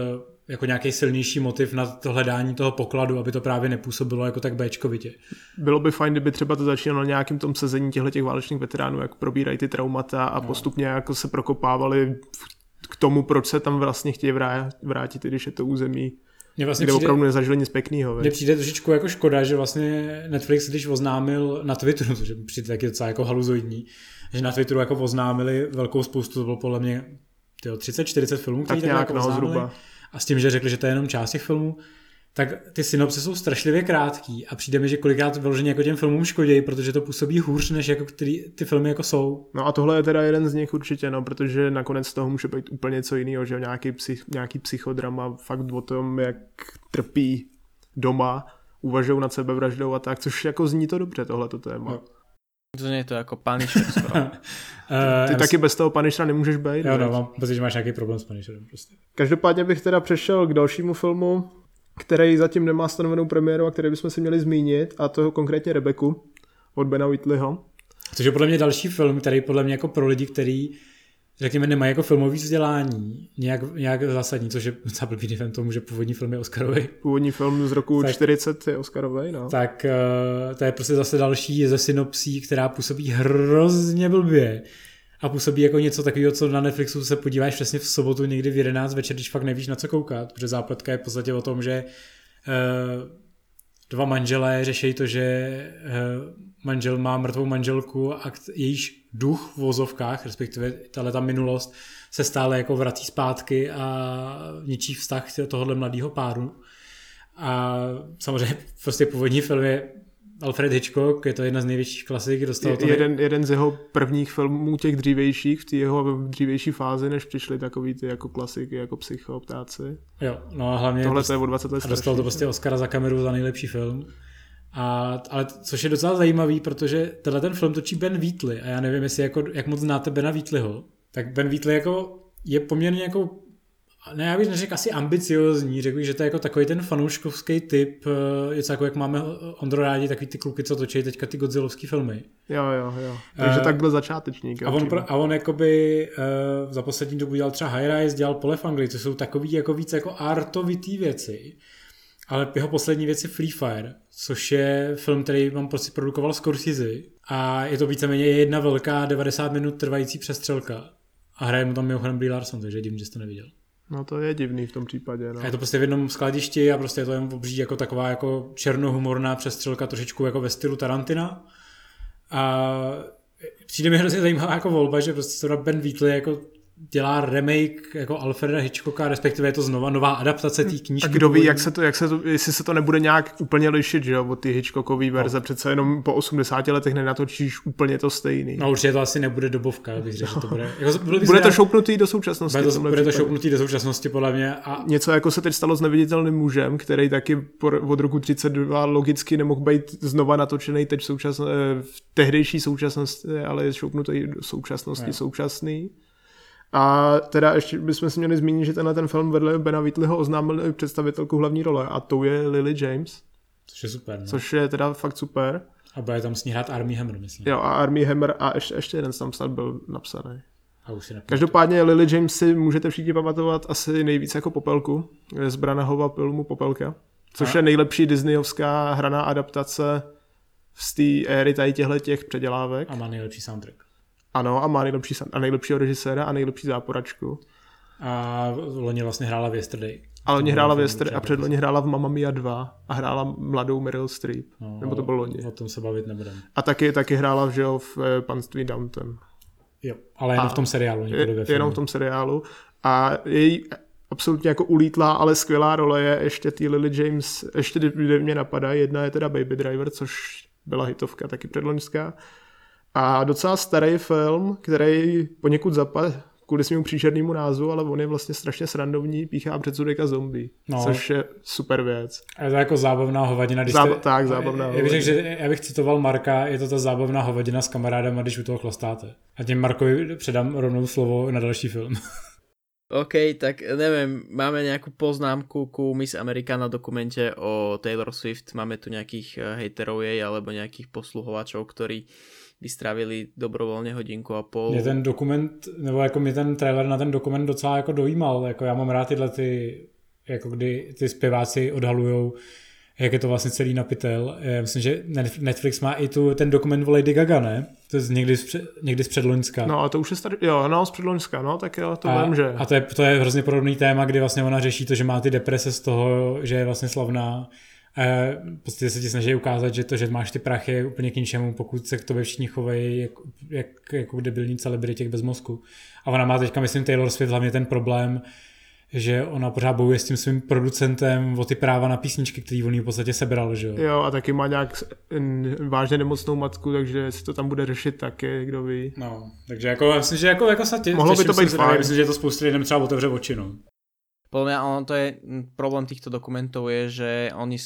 jako nějaký silnější motiv na to hledání toho pokladu, aby to právě nepůsobilo jako tak Bčkovitě. Bylo by fajn, kdyby třeba to začínalo nějakým tom sezení těchto těch válečných veteránů, jak probírají ty traumata a no. postupně jako se prokopávali k tomu, proč se tam vlastně chtějí vrátit, když je to území mě vlastně kde přijde, opravdu nezažili nic pěkného. Mně přijde trošičku jako škoda, že vlastně Netflix, když oznámil na Twitteru, což přijde taky docela jako haluzoidní, že na Twitteru jako oznámili velkou spoustu, to bylo podle mě 30-40 filmů, které tak nějak, jako no, zhruba. A s tím, že řekli, že to je jenom část těch filmů, tak ty synopsy jsou strašlivě krátký a přijde mi, že kolikrát vyloženě jako těm filmům škodí, protože to působí hůř, než jako který ty filmy jako jsou. No a tohle je teda jeden z nich určitě, no, protože nakonec z toho může být úplně něco jiného, že nějaký, psych, nějaký psychodrama fakt o tom, jak trpí doma, uvažují nad sebevraždou a tak, což jako zní to dobře, tohle téma. No. To je to jako Punisher skoro. Ty uh, taky bez toho Punishera nemůžeš být. Jo, no, mám pocit, že máš nějaký problém s Punisherem prostě. Každopádně bych teda přešel k dalšímu filmu, který zatím nemá stanovenou premiéru a který bychom si měli zmínit, a to konkrétně Rebeku od Bena Whitleyho. Což je podle mě další film, který podle mě jako pro lidi, který řekněme, nemají jako filmový vzdělání nějak, nějak zásadní, což je docela blbý divem tomu, že původní film je Oscarový. Původní film z roku tak, 40 je Oscarový, no. Tak uh, to je prostě zase další ze synopsí, která působí hrozně blbě a působí jako něco takového, co na Netflixu se podíváš přesně v sobotu někdy v 11 večer, když fakt nevíš na co koukat, protože zápletka je v podstatě o tom, že uh, dva manželé řeší to, že uh, manžel má mrtvou manželku a jejíž duch v vozovkách, respektive tahle ta minulost, se stále jako vrací zpátky a ničí vztah tohohle mladého páru. A samozřejmě prostě původní film je Alfred Hitchcock, je to jedna z největších klasik. Dostal to jeden, nej... jeden z jeho prvních filmů, těch dřívějších, v té jeho dřívější fázi, než přišly takový ty jako klasiky, jako psychoptáci. Jo, no a hlavně... Tohle to je o 20 let A dostal to prostě Oscara za kameru za nejlepší film. A, ale což je docela zajímavý, protože tenhle ten film točí Ben Wheatley a já nevím, jestli jako, jak moc znáte Bena Wheatleyho. Tak Ben Wheatley jako je poměrně jako ne, já bych neřekl asi ambiciozní, řekl bych, že to je jako takový ten fanouškovský typ, eh, něco jako jak máme Ondro rádi, takový ty kluky, co točí teďka ty Godzillovský filmy. Jo, jo, jo. Takže uh, tak byl začátečník. A on, a on jakoby uh, za poslední dobu dělal třeba High Rise, dělal Pole Fangly, to jsou takový jako víc jako artovitý věci. Ale jeho poslední věc je Free Fire, což je film, který mám prostě produkoval Scorsese. A je to víceméně jedna velká 90 minut trvající přestřelka. A hraje mu tam mimochodem Brie Larson, takže divný, že jste to neviděl. No to je divný v tom případě. No. A je to prostě v jednom skladišti a prostě je to jen obří jako taková jako černohumorná přestřelka trošičku jako ve stylu Tarantina. A přijde mi hrozně zajímavá jako volba, že prostě Ben Wheatley jako dělá remake jako Alfreda Hitchcocka, respektive je to znova nová adaptace té knížky. A kdo ví, jak se to, jak se to, jestli se to nebude nějak úplně lišit, že jo, od ty Hitchcockové verze, no. přece jenom po 80 letech nenatočíš úplně to stejný. No určitě to asi nebude dobovka, bych řekl, že to bude. Jako, bude to šoupnutý do současnosti. Bude to, bude to šoupnutý do současnosti, podle mě. A... Něco jako se teď stalo s neviditelným mužem, který taky od roku 32 logicky nemohl být znova natočený teď v, současn... v tehdejší současnosti, ale je šoupnutý do současnosti no. současný. A teda ještě bychom si měli zmínit, že tenhle ten film vedle Bena Whitleyho oznámil i představitelku hlavní role a to je Lily James. Což je super. No. Což je teda fakt super. A bude tam s ní hrát Army Hammer, myslím. Jo, a Army Hammer a ještě, ještě jeden tam snad byl napsaný. A už si Každopádně Lily James si můžete všichni pamatovat asi nejvíc jako Popelku z Branahova filmu Popelka, což a? je nejlepší disneyovská hraná adaptace z té éry tady těchto těch předělávek. A má nejlepší soundtrack. Ano, a má nejlepší, a nejlepšího režiséra a nejlepší záporačku. A loni vlastně hrála v Yesterday. A loni hrála v Yesterday a předloni hrála v Mamma Mia 2 a hrála mladou Meryl Streep. No, Nebo to bylo loni. O tom se bavit nebudeme. A taky, taky hrála že jo, v eh, Panství Downton. Jo, ale jenom a v tom seriálu. Je, jenom v tom seriálu. A její absolutně jako ulítlá, ale skvělá role je ještě ty Lily James, ještě dvě mě napadá. Jedna je teda Baby Driver, což byla hitovka taky předloňská. A docela starý film, který poněkud zapad kvůli svému příšernému názvu, ale on je vlastně strašně srandovní, píchá předsudek a zombie, no. což je super věc. A je to jako zábavná hovadina. Když Zába- jste, tak, zábavná já bych, řekl, že, já bych citoval Marka, je to ta zábavná hovadina s kamarádem, když u toho chlastáte. A tím Markovi předám rovnou slovo na další film. OK, tak neviem, máme nejakú poznámku ku Miss America na dokumente o Taylor Swift, máme tu nejakých eh, hejterov jej alebo nejakých posluhovačov, ktorí by strávili dobrovolně hodinku a půl. Mě ten dokument, nebo jako mě ten trailer na ten dokument docela jako dojímal, jako já mám rád tyhle ty jako kdy ty zpěváci odhalujou jak je to vlastně celý napitel. Já myslím, že Netflix má i tu, ten dokument o Lady Gaga, ne? To je někdy z, někdy z předloňska. No a to už je starý, jo, no z předloňska, no, tak jo, to vím, že. A to je, to je hrozně podobný téma, kdy vlastně ona řeší to, že má ty deprese z toho, že je vlastně slavná. Prostě se ti snaží ukázat, že to, že máš ty prachy je úplně k ničemu, pokud se k tobě všichni chovají jak, jak, jako debilní celebritě bez mozku. A ona má teďka, myslím, Taylor Swift hlavně ten problém, že ona pořád bojuje s tím svým producentem o ty práva na písničky, který on jí v podstatě sebral, že jo. Jo, a taky má nějak vážně nemocnou matku, takže si to tam bude řešit taky, kdo ví. No, takže jako, myslím, že jako, jako se tě, Mohlo by to být fajn. Myslím, že to spoustu lidem třeba otevře oči, no. Podľa mňa ono to je, problém týchto dokumentov je, že oni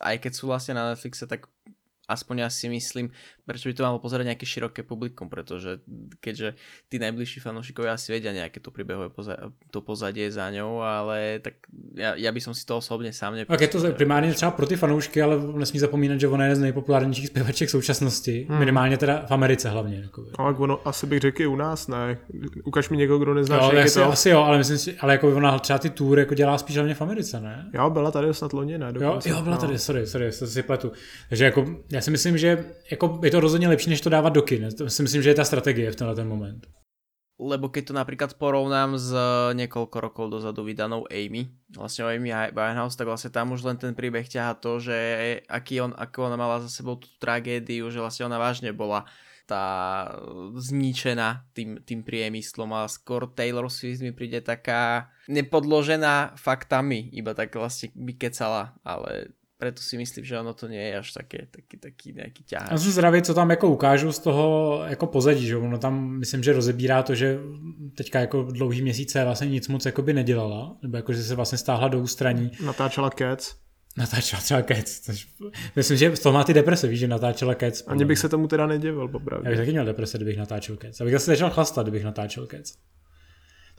aj keď sú vlastne na Netflixe, tak aspoň ja si myslím, prečo by to malo pozerať nejaké široké publikum, pretože keďže tí najbližší fanúšikovia asi vedia nejaké to príbehové poza- to pozadie za ňou, ale tak ja, ja by som si to osobne sám nepustil. Tak je to primárně třeba pro ty fanoušky, ale nesmí zapomínat, že ona je z nejpopulárnějších zpěvaček v současnosti, hmm. minimálně teda v Americe hlavně. Jako. No, ono, asi bych řekl i u nás, ne. Ukaž mi někoho, kdo nezná, jo, asi, to. asi jo, ale myslím si, ale jako ona třeba ty tour jako dělá spíš hlavně v Americe, ne? Jo, byla tady snad loni, ne? Dokonce. Jo, jo, byla no. tady, sorry, sorry, to si pletu. Takže jako, já si myslím, že jako je to rozhodně lepší, než to dávat do kin. To si myslím, že je ta strategie v tenhle ten moment. Lebo keď to napríklad porovnám s niekoľko rokov dozadu vydanou Amy, vlastne o Amy Winehouse, tak vlastne tam už len ten príbeh ťaha to, že aký on, ako ona mala za sebou tú tragédiu, že vlastne ona vážne bola tá zničená tým, tým priemyslom a skôr Taylor Swift mi príde taká nepodložená faktami, iba tak vlastne by kecala, ale preto si myslím, že ono to nie je až také, taký, taký nějaký ťaháč. Já jsem zvědavý, co tam jako ukážu z toho jako pozadí, že ono tam myslím, že rozebírá to, že teďka jako dlouhý měsíce vlastně nic moc jako by nedělala, nebo jako, že se vlastně stáhla do ústraní. Natáčela Cats. Natáčela třeba Cats. Což myslím, že z toho má ty deprese, víš, že natáčela Cats. Ani bych se tomu teda nedivil, popravdě. Já bych taky měl deprese, kdybych natáčel Cats. Abych zase začal chlastat, kdybych natáčel Cats.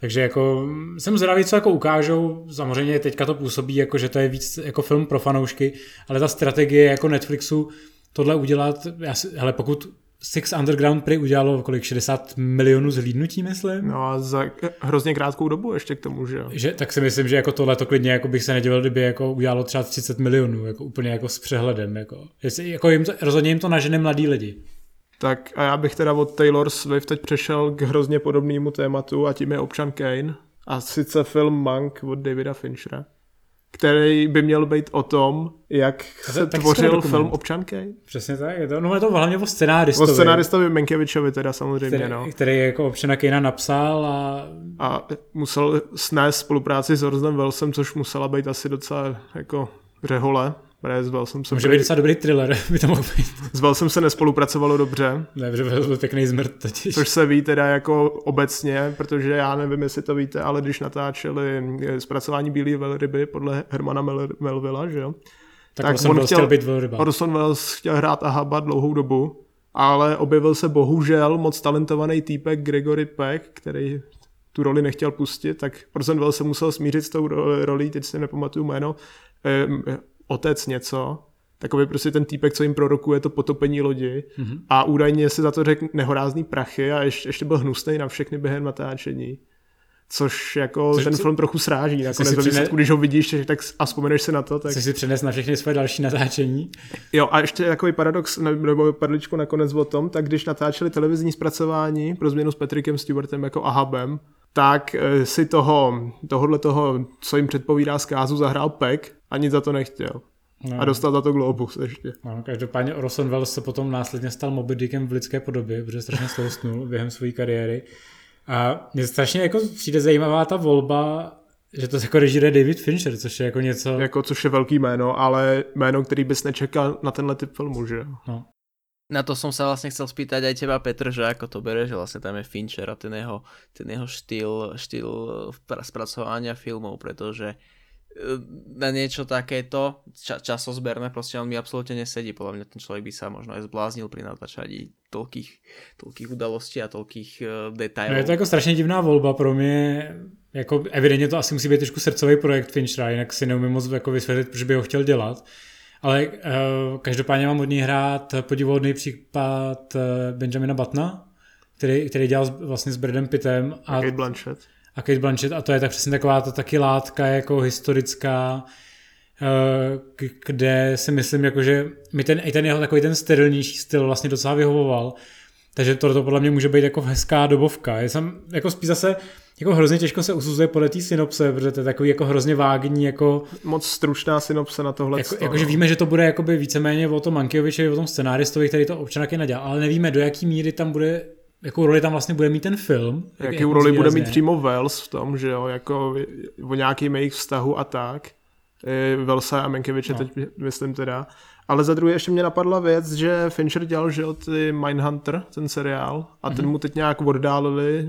Takže jako jsem zvědavý, co jako ukážou. Samozřejmě teďka to působí, jako, že to je víc jako film pro fanoušky, ale ta strategie jako Netflixu tohle udělat, já si, hele, pokud Six Underground prý udělalo kolik, 60 milionů zhlídnutí, myslím? No a za hrozně krátkou dobu ještě k tomu, že že tak si myslím, že jako tohle to klidně jako bych se nedivil, kdyby jako udělalo třeba 30 milionů, jako úplně jako s přehledem. Jako. Jestli, jako jim to, rozhodně jim to nažene mladí lidi. Tak a já bych teda od Taylor Swift teď přešel k hrozně podobnému tématu a tím je občan Kane. A sice film Monk od Davida Finchera, který by měl být o tom, jak se tak tvořil film Občan Kane. Přesně tak, je to, no je to hlavně o scenáristovi. O scenáristovi Menkevičovi teda samozřejmě, který, no. Který jako občana Kanea napsal a... A musel snést spolupráci s Orzem Wellsem, což musela být asi docela jako řehole. Zval jsem se Může být docela dobrý thriller, by to mohl být. Zval jsem se nespolupracovalo dobře. Ne, že byl pěkný zmrt totiž. Což se ví teda jako obecně, protože já nevím, jestli to víte, ale když natáčeli eh, zpracování Bílé velryby podle Hermana Melvilla, že jo? Tak, tak on chtěl, chtěl být velryba. Orson Welles chtěl hrát Ahaba dlouhou dobu, ale objevil se bohužel moc talentovaný týpek Gregory Peck, který tu roli nechtěl pustit, tak Orson Welles se musel smířit s tou rolí, teď si nepamatuju jméno, otec něco, takový prostě ten týpek, co jim prorokuje to potopení lodi mm-hmm. a údajně si za to řekl nehorázný prachy a ještě, ještě byl hnusný na všechny během natáčení. Což jako Což ten si, film trochu sráží. Nakonec ve výsledku, když ho vidíš tak a vzpomeneš si na to. Tak... Chceš si přines na všechny své další natáčení? Jo a ještě takový paradox, nebo padličku nakonec o tom, tak když natáčeli televizní zpracování pro změnu s Patrickem Stewartem jako Ahabem, tak eh, si toho, tohohle toho, co jim předpovídá zkázu, zahrál Peck a nic za to nechtěl. No. A dostal za to Globus ještě. No, každopádně Orson Welles se potom následně stal Moby Dickem v lidské podobě, protože strašně sloustnul během své kariéry. A mě strašně jako přijde zajímavá ta volba, že to jako režíruje David Fincher, což je jako něco... Jako, což je velký jméno, ale jméno, který bys nečekal na tenhle typ filmu, že No. Na to som sa vlastne chcel spýtať aj teba, Petr, že ako to bere, že vlastne tam je Fincher a ten jeho, ten jeho štýl, štýl spracovania filmov, pretože na niečo takéto ča- časozberné, proste on mi absolútne nesedí. Podľa mňa ten človek by sa možno aj zbláznil pri natáčaní toľkých, toľkých udalostí a toľkých uh, detailů. No je to jako strašně divná volba pro mě. Jako evidentně to asi musí být trošku srdcový projekt Finchera, jinak si neumím moc jako vysvětlit, proč by ho chtěl dělat. Ale uh, každopádně mám od něj hrát podivuhodný případ uh, Benjamina Batna, který, který dělal vlastně s Bradem Pittem. A, Kate Blanchett a Kate Blanchett a to je tak přesně taková ta taky látka jako historická, eh, kde si myslím, jako, že mi ten, i ten jeho takový ten sterilnější styl vlastně docela vyhovoval. Takže to podle mě může být jako hezká dobovka. Já jsem jako spíš zase jako hrozně těžko se usuzuje podle té synopse, protože to je takový jako hrozně vágní, jako... Moc stručná synopse na tohle. Jako, jakože víme, že to bude jakoby víceméně o tom Mankioviči, o tom scenáristovi, který to občanak je nadělal, ale nevíme, do jaký míry tam bude jakou roli tam vlastně bude mít ten film. Jakou jak roli bude mít přímo Wells v tom, že jo, jako o nějakým jejich vztahu a tak. Velsa a Mankeviče no. teď myslím teda. Ale za druhé ještě mě napadla věc, že Fincher dělal, že jo, ty Mindhunter, ten seriál, a mm-hmm. ten mhm. mu teď nějak oddálili,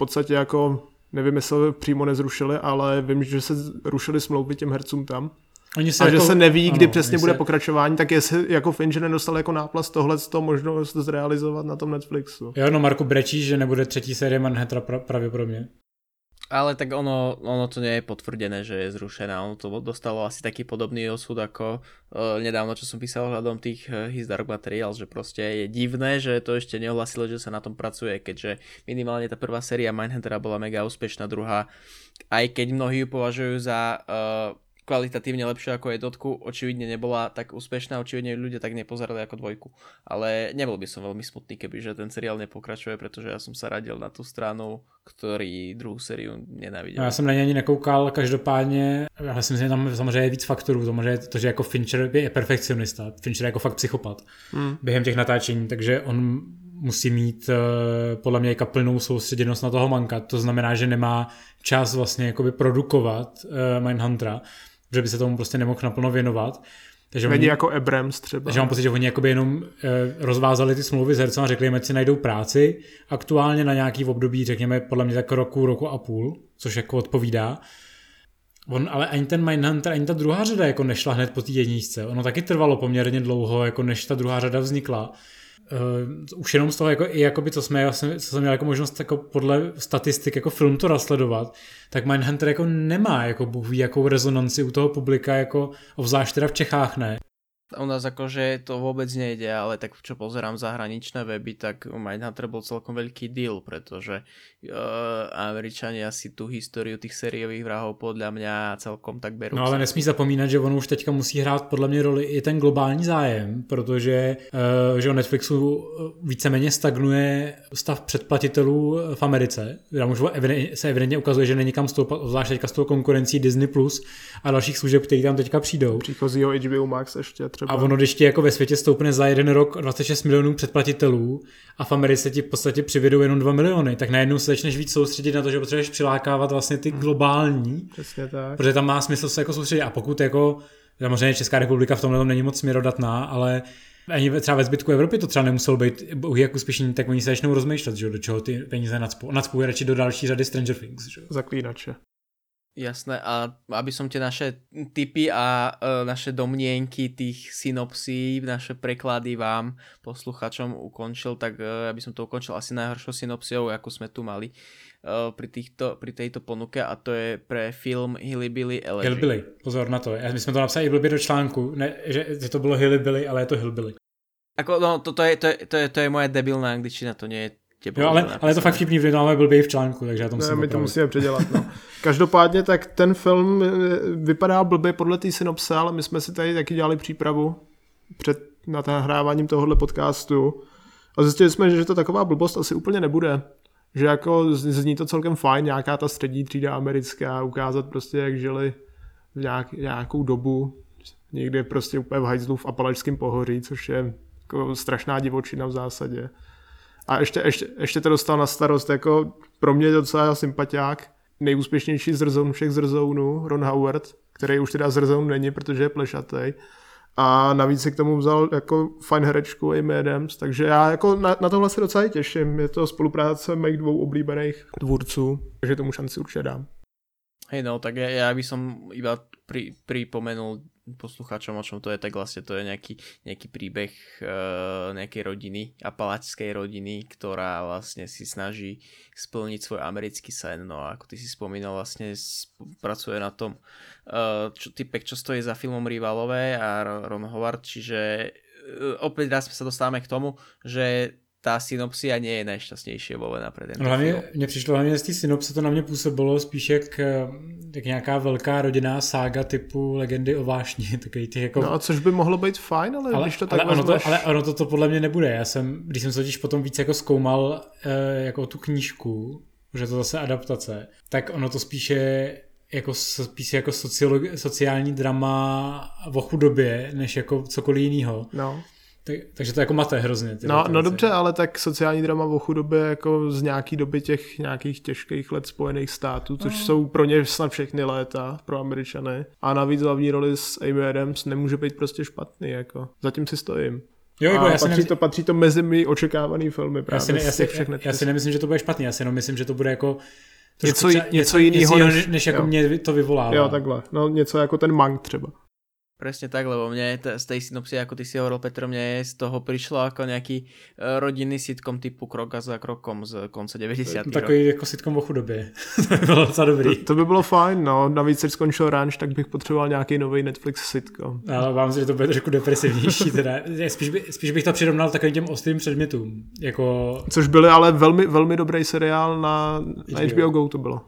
podstatě jako, nevím, jestli přímo nezrušili, ale vím, že se rušili smlouvy těm hercům tam. Oni se a jako, že se neví, kdy ano, přesně bude se... pokračování, tak jestli jako Fincher nedostal jako náplast tohle to možnost zrealizovat na tom Netflixu. Jo, no Marku brečí, že nebude třetí série Manhattana pra, pravděpodobně. Ale tak ono, ono to nie je potvrdené, že je zrušená. Ono to dostalo asi taký podobný osud ako uh, nedávno, čo som písal hľadom tých uh, His Dark Materials, že proste je divné, že to ešte neohlasilo, že sa na tom pracuje, keďže minimálne tá prvá séria Mindhuntera bola mega úspešná, druhá, aj keď mnohí ju považujú za uh, kvalitatívne lepšia ako jednotku, očividne nebola tak úspešná, očividne ľudia tak nepozerali ako dvojku. Ale nebol by som veľmi smutný, keby že ten seriál nepokračuje, pretože ja som sa radil na tú stranu, ktorý druhou sériu nenávidel. No, já jsem na ně ani nekoukal, každopádně, já si myslím, že tam samozřejmě je víc faktorů, samozřejmě to, že jako Fincher je perfekcionista, Fincher je jako fakt psychopat hmm. během těch natáčení, takže on musí mít uh, podle mě jako plnou soustředěnost na toho manka, to znamená, že nemá čas vlastně jakoby produkovat uh, Mindhuntera, že by se tomu prostě nemohl naplno věnovat. Takže Není oni, jako Abrams třeba. Takže mám pocit, že oni jakoby jenom e, rozvázali ty smlouvy s hercem a řekli jim, si najdou práci aktuálně na nějaký období, řekněme, podle mě tak roku, roku a půl, což jako odpovídá. On, ale ani ten Mindhunter, ani ta druhá řada jako nešla hned po té jedničce. Ono taky trvalo poměrně dlouho, jako než ta druhá řada vznikla uh, už jenom z toho, jako, i jakoby, co, jsme, co jsem měl jako možnost jako podle statistik jako film to sledovat, tak Mindhunter jako nemá jako jakou rezonanci u toho publika, jako obzvlášť teda v Čechách ne u nás akože to vôbec nejde, ale tak čo pozerám zahraničné weby, tak Mindhunter bol celkom veľký deal, pretože uh, Američania si tú históriu tých sériových vrahov podľa mňa celkom tak berú. No ale nesmí zapomínat, že ono už teďka musí hrát podle mě roli i ten globální zájem, protože uh, že o Netflixu víceméně stagnuje stav předplatitelů v Americe. Tam už se evidentně ukazuje, že není nikam stoupat, zvlášť teďka s tou konkurencí Disney Plus a dalších služeb, které tam teďka přijdou. Příchozího HBO Max ještě třeba. A ono, když ti jako ve světě stoupne za jeden rok 26 milionů předplatitelů a v Americe ti v podstatě přivědou jenom 2 miliony, tak najednou se začneš víc soustředit na to, že potřebuješ přilákávat vlastně ty hmm. globální. Přesně tak. Protože tam má smysl se jako soustředit. A pokud jako, samozřejmě Česká republika v tomhle není moc směrodatná, ale ani třeba ve zbytku Evropy to třeba nemuselo být jak úspěšní, tak oni se začnou rozmýšlet, že do čeho ty peníze nadspou. Nadspou radši do další řady Stranger Things. Že? Zaklínače. Jasné, a aby som tie naše typy a uh, naše domnienky tých synopsí, naše preklady vám, posluchačom ukončil, tak uh, aby som to ukončil asi najhoršou synopsiou, ako sme tu mali uh, pri, týchto, pri tejto ponuke a to je pre film Hillbilly Elegy. Hillbilly, pozor na to. My jsme to napsali i blbě do článku, ne, že, že to bylo Hillbilly, ale je to Hillbilly. Ako, no, to, to, je, to, je, to, je, to je moje debilná angličtina, to nie je tě jo, ale, ale je to fakt vtipný, protože máme blbý v článku, takže já to musím ne, my to musíme předělat. No. Každopádně tak ten film eh, vypadá blbě podle té synopse, ale my jsme si tady taky dělali přípravu před nahráváním tohohle podcastu a zjistili jsme, že to taková blbost asi úplně nebude. Že jako zní to celkem fajn, nějaká ta střední třída americká, ukázat prostě, jak žili v nějak, nějakou dobu, někde prostě úplně v hajzlu v Apalačském pohoří, což je jako strašná divočina v zásadě. A ještě, ještě, ještě to dostal na starost, jako pro mě docela sympatiák, nejúspěšnější zrzoun všech zrzounů, Ron Howard, který už teda zrzoun není, protože je plešatý. A navíc si k tomu vzal jako fajn herečku Amy Adams, takže já jako na, na tohle se docela těším. Je to spolupráce mých dvou oblíbených tvůrců, takže tomu šanci určitě dám. Hej no, tak ja, ja by som iba pri, pripomenul poslucháčom, o čom to je, tak vlastne to je nejaký, nejaký príbeh uh, nejakej rodiny, apalačskej rodiny, ktorá vlastne si snaží splniť svoj americký sen. No a ako ty si spomínal, vlastne pracuje na tom uh, čo, typek, čo stojí za filmom Rivalové a Ron Howard, čiže uh, opäť raz sa dostávame k tomu, že tá synopsia nie je najšťastnější volená pre ten no, hlavně, Mně přišlo hlavně z té synopse to na mě působilo spíš jak, jak nějaká velká rodinná sága typu legendy o vášni. Takový těch jako... No a což by mohlo být fajn, ale, ale když to tak ale ono to, ale ono to, to podle mě nebude. Já jsem, když jsem se totiž potom víc jako zkoumal eh, jako tu knížku, že to zase adaptace, tak ono to spíše jako spíš jako sociální drama o chudobě, než jako cokoliv jiného. No. Tak, takže to jako mate hrozně. Ty no, no dobře, ale tak sociální drama o chudobě jako z nějaký doby těch nějakých těžkých let Spojených států, což no. jsou pro ně snad všechny léta, pro Američany. A navíc hlavní roli s Amy Adams nemůže být prostě špatný, jako. Zatím si stojím. Jo, jako a já patří, nemysl... to, patří to mezi mý očekávaný filmy právě já si, ne, já, si, já, já si nemyslím, že to bude špatný, já si jenom myslím, že to bude jako něco, něco, něco jiného, než, než jako jo. mě to vyvolává. Jo, takhle. No něco jako ten Mang třeba. Presne tak, lebo mne z tej synopsie, ako ty si hovoril, Petro, mne z toho prišlo ako nejaký e, rodinný sitcom typu Krok za krokom z konce 90. Takový jako sitcom o chudobě. to by bylo docela dobrý. To, to, by bylo fajn, no. Navíc, když skončil ranch, tak bych potřeboval nějaký nový Netflix sitcom. Ale vám si, že to bude trošku depresivnější. Teda. Spíš, by, spíš bych to přirovnal takovým těm ostrým předmětům. Jako... Což byly ale velmi, velmi dobrý seriál na, na HBO Go to bylo.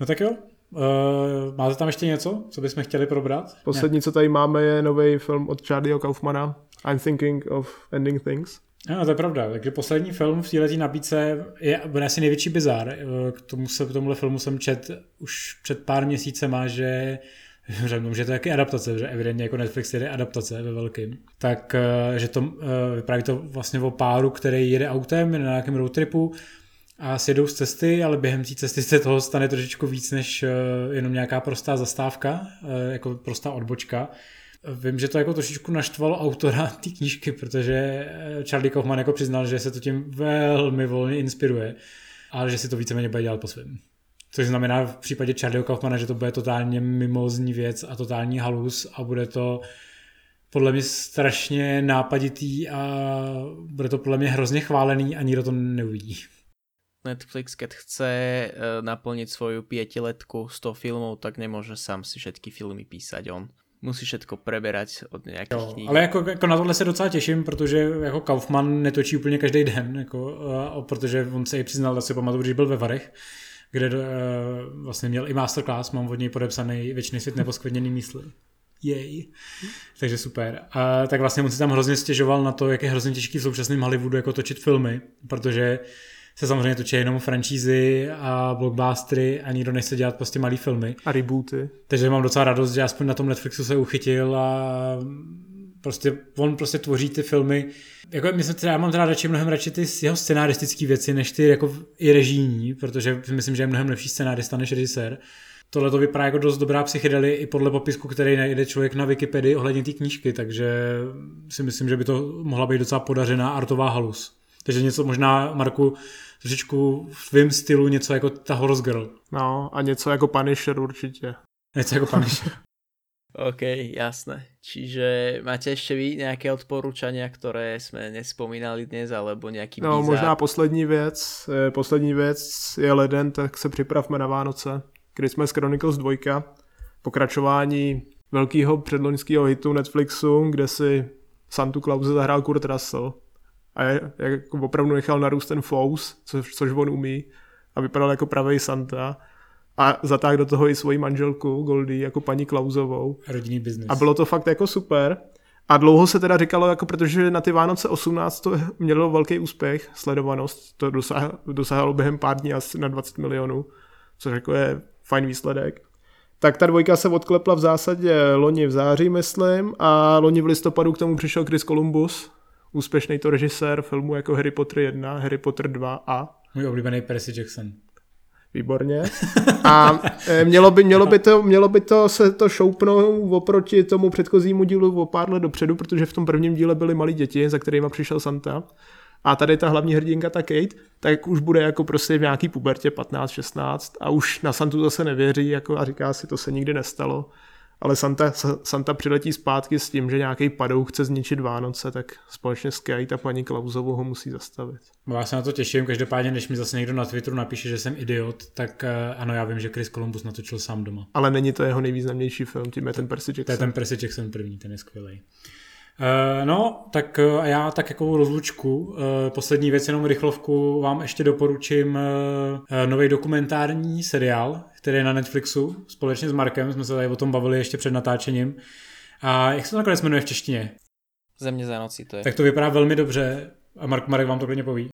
No tak jo, Uh, máte tam ještě něco, co bychom chtěli probrat? Poslední, ne. co tady máme, je nový film od Charlieho Kaufmana, I'm Thinking of Ending Things. No, to je pravda. Takže poslední film v této nabídce je asi největší bizár. Eh, k tomu se, k tomuhle filmu jsem čet už před pár měsícema, že řeknu, že to je taky adaptace, že evidentně jako Netflix jede adaptace ve velkým, tak eh, že to vypráví to vlastně o páru, který jede autem na nějakém roadtripu a sjedou z cesty, ale během té cesty se toho stane trošičku víc než eh, jenom nějaká prostá zastávka, eh, jako prostá odbočka. Vím, že to jako trošičku naštvalo autora té knížky, protože eh, Charlie Kaufman jako přiznal, že se to tím velmi volně inspiruje, ale že si to víceméně bude dělat po svém. Což znamená v případě Charlieho Kaufmana, že to bude totálně mimozní věc a totální halus a bude to podle mě strašně nápaditý a bude to podle mě hrozně chválený a nikdo to neuvidí. Netflix, keď chce uh, naplniť svoju pietiletku 100 filmov, tak nemôže sám si všetky filmy písať on. Musí všetko preberať od nějakých jo, knih. Ale jako, jako na tohle se docela těším, protože jako Kaufman netočí úplně každý den, jako, uh, protože on se i přiznal, že si pamatuju, když byl ve Varech, kde uh, vlastně měl i masterclass, mám od něj podepsaný Věčný svět neposkvrněný mysli. Jej. Takže super. A tak vlastně on si tam hrozně stěžoval na to, jak je hrozně těžký v současném Hollywoodu jako točit filmy, protože se samozřejmě točí jenom franšízy a blockbustery a nikdo nechce dělat prostě malý filmy. A rebooty. Takže mám docela radost, že aspoň na tom Netflixu se uchytil a prostě on prostě tvoří ty filmy. Jako myslím, třeba, já mám teda radši mnohem radši ty jeho scenaristické věci, než ty jako i režijní, protože myslím, že je mnohem lepší scenárista než režisér. Tohle to vypadá jako dost dobrá psychedelie i podle popisku, který najde člověk na Wikipedii ohledně té knížky, takže si myslím, že by to mohla být docela podařená artová halus. Takže něco možná, Marku, trošičku v tvém stylu něco jako ta Horse Girl. No a něco jako Punisher určitě. Něco jako Punisher. OK, jasné. Čiže máte ještě vy nějaké odporúčania, které jsme nespomínali dnes, alebo nějaký No, bizár? možná poslední věc. Poslední věc je leden, tak se připravme na Vánoce. Christmas Chronicles 2, pokračování velkého předloňského hitu Netflixu, kde si Santu Clause zahrál Kurt Russell a je, jak opravdu nechal narůst ten fous, což, což on umí a vypadal jako pravý Santa a zatáhl do toho i svoji manželku Goldie jako paní Klauzovou. Rodinný biznis. A bylo to fakt jako super. A dlouho se teda říkalo, jako protože na ty Vánoce 18 to mělo velký úspěch, sledovanost, to dosáhlo, dosáhlo během pár dní asi na 20 milionů, což jako je fajn výsledek. Tak ta dvojka se odklepla v zásadě loni v září, myslím, a loni v listopadu k tomu přišel Chris Columbus, úspěšný to režisér filmu jako Harry Potter 1, Harry Potter 2 a... Můj oblíbený Percy Jackson. Výborně. A e, mělo by, mělo by, to, mělo by to se to šoupnout oproti tomu předchozímu dílu o pár let dopředu, protože v tom prvním díle byly malí děti, za kterými přišel Santa. A tady ta hlavní hrdinka, ta Kate, tak už bude jako prostě v nějaký pubertě 15-16 a už na Santu zase nevěří jako a říká si, to se nikdy nestalo ale Santa, Santa přiletí zpátky s tím, že nějaký padou chce zničit Vánoce, tak společně s Kate a paní Klauzovou ho musí zastavit. No, já se na to těším, každopádně, když mi zase někdo na Twitteru napíše, že jsem idiot, tak uh, ano, já vím, že Chris Columbus natočil sám doma. Ale není to jeho nejvýznamnější film, tím je ten Percy Jackson. To je ten Percy Jackson první, ten je skvělý. Uh, no, tak uh, já tak jako rozlučku. Uh, poslední věc, jenom rychlovku, vám ještě doporučím nový dokumentární seriál, který je na Netflixu společně s Markem, jsme se tady o tom bavili ještě před natáčením. A jak se to nakonec jmenuje v češtině? Země za noci to je. Tak to vypadá velmi dobře a Mark Marek vám to klidně poví.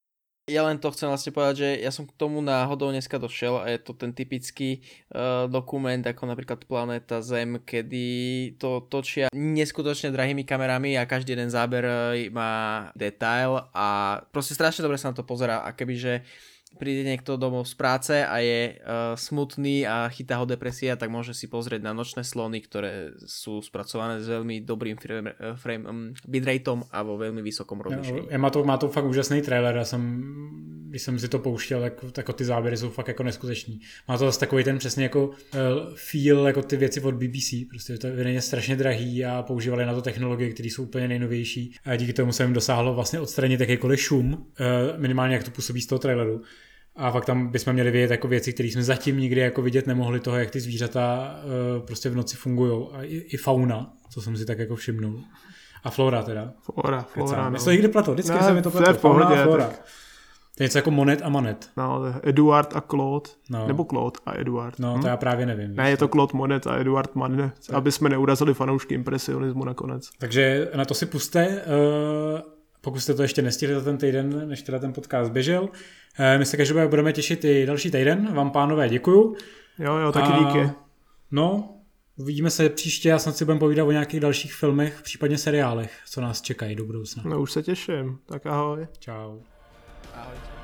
Ja len to chcem vlastne povedať, že ja som k tomu náhodou dneska došel a je to ten typický uh, dokument ako napríklad Planéta Zem, kedy to točia neskutočne drahými kamerami a každý jeden záber eh, má detail a proste strašne dobre sa na to pozera a kebyže príde niekto domov z práce a je uh, smutný a chytá ho depresia, tak môže si pozrieť na nočné slony, ktoré sú spracované s veľmi dobrým frame, frame um, bitrateom a vo veľmi vysokom rozlišení. Ja, má, to, má to fakt úžasný trailer, já jsem, když jsem si to pouštěl, tak, tak ty záběry jsou fakt jako neskuteční. Má to zase takový ten přesně jako uh, feel, jako ty věci od BBC, prostě to je strašně drahý a používali na to technologie, které jsou úplně nejnovější a díky tomu se jim dosáhlo vlastně odstranit jakýkoliv šum, uh, minimálně jak to působí z toho traileru. A fakt tam bychom měli vědět jako věci, které jsme zatím nikdy jako vidět nemohli, toho, jak ty zvířata uh, prostě v noci fungují. A i, i, fauna, co jsem si tak jako všimnul. A flora teda. Flora, flora, no. to někdy plato, vždycky ne, se mi to plato. Fauna a flora. Tak... To je něco jako Monet a Manet. No, Eduard a Claude. No. Nebo Claude a Eduard. No, hm? to já právě nevím. Ne, je to Claude Monet a Eduard Manet, aby jsme neurazili fanoušky impresionismu nakonec. Takže na to si puste, uh, pokud jste to ještě nestihli za ten týden, než teda ten podcast běžel. Eh, my se každopádně budeme těšit i další týden. Vám, pánové, děkuju. Jo, jo, taky a, díky. No, uvidíme se příště a snad si budeme povídat o nějakých dalších filmech, případně seriálech, co nás čekají do budoucna. No už se těším. Tak ahoj. Čau. Ahoj.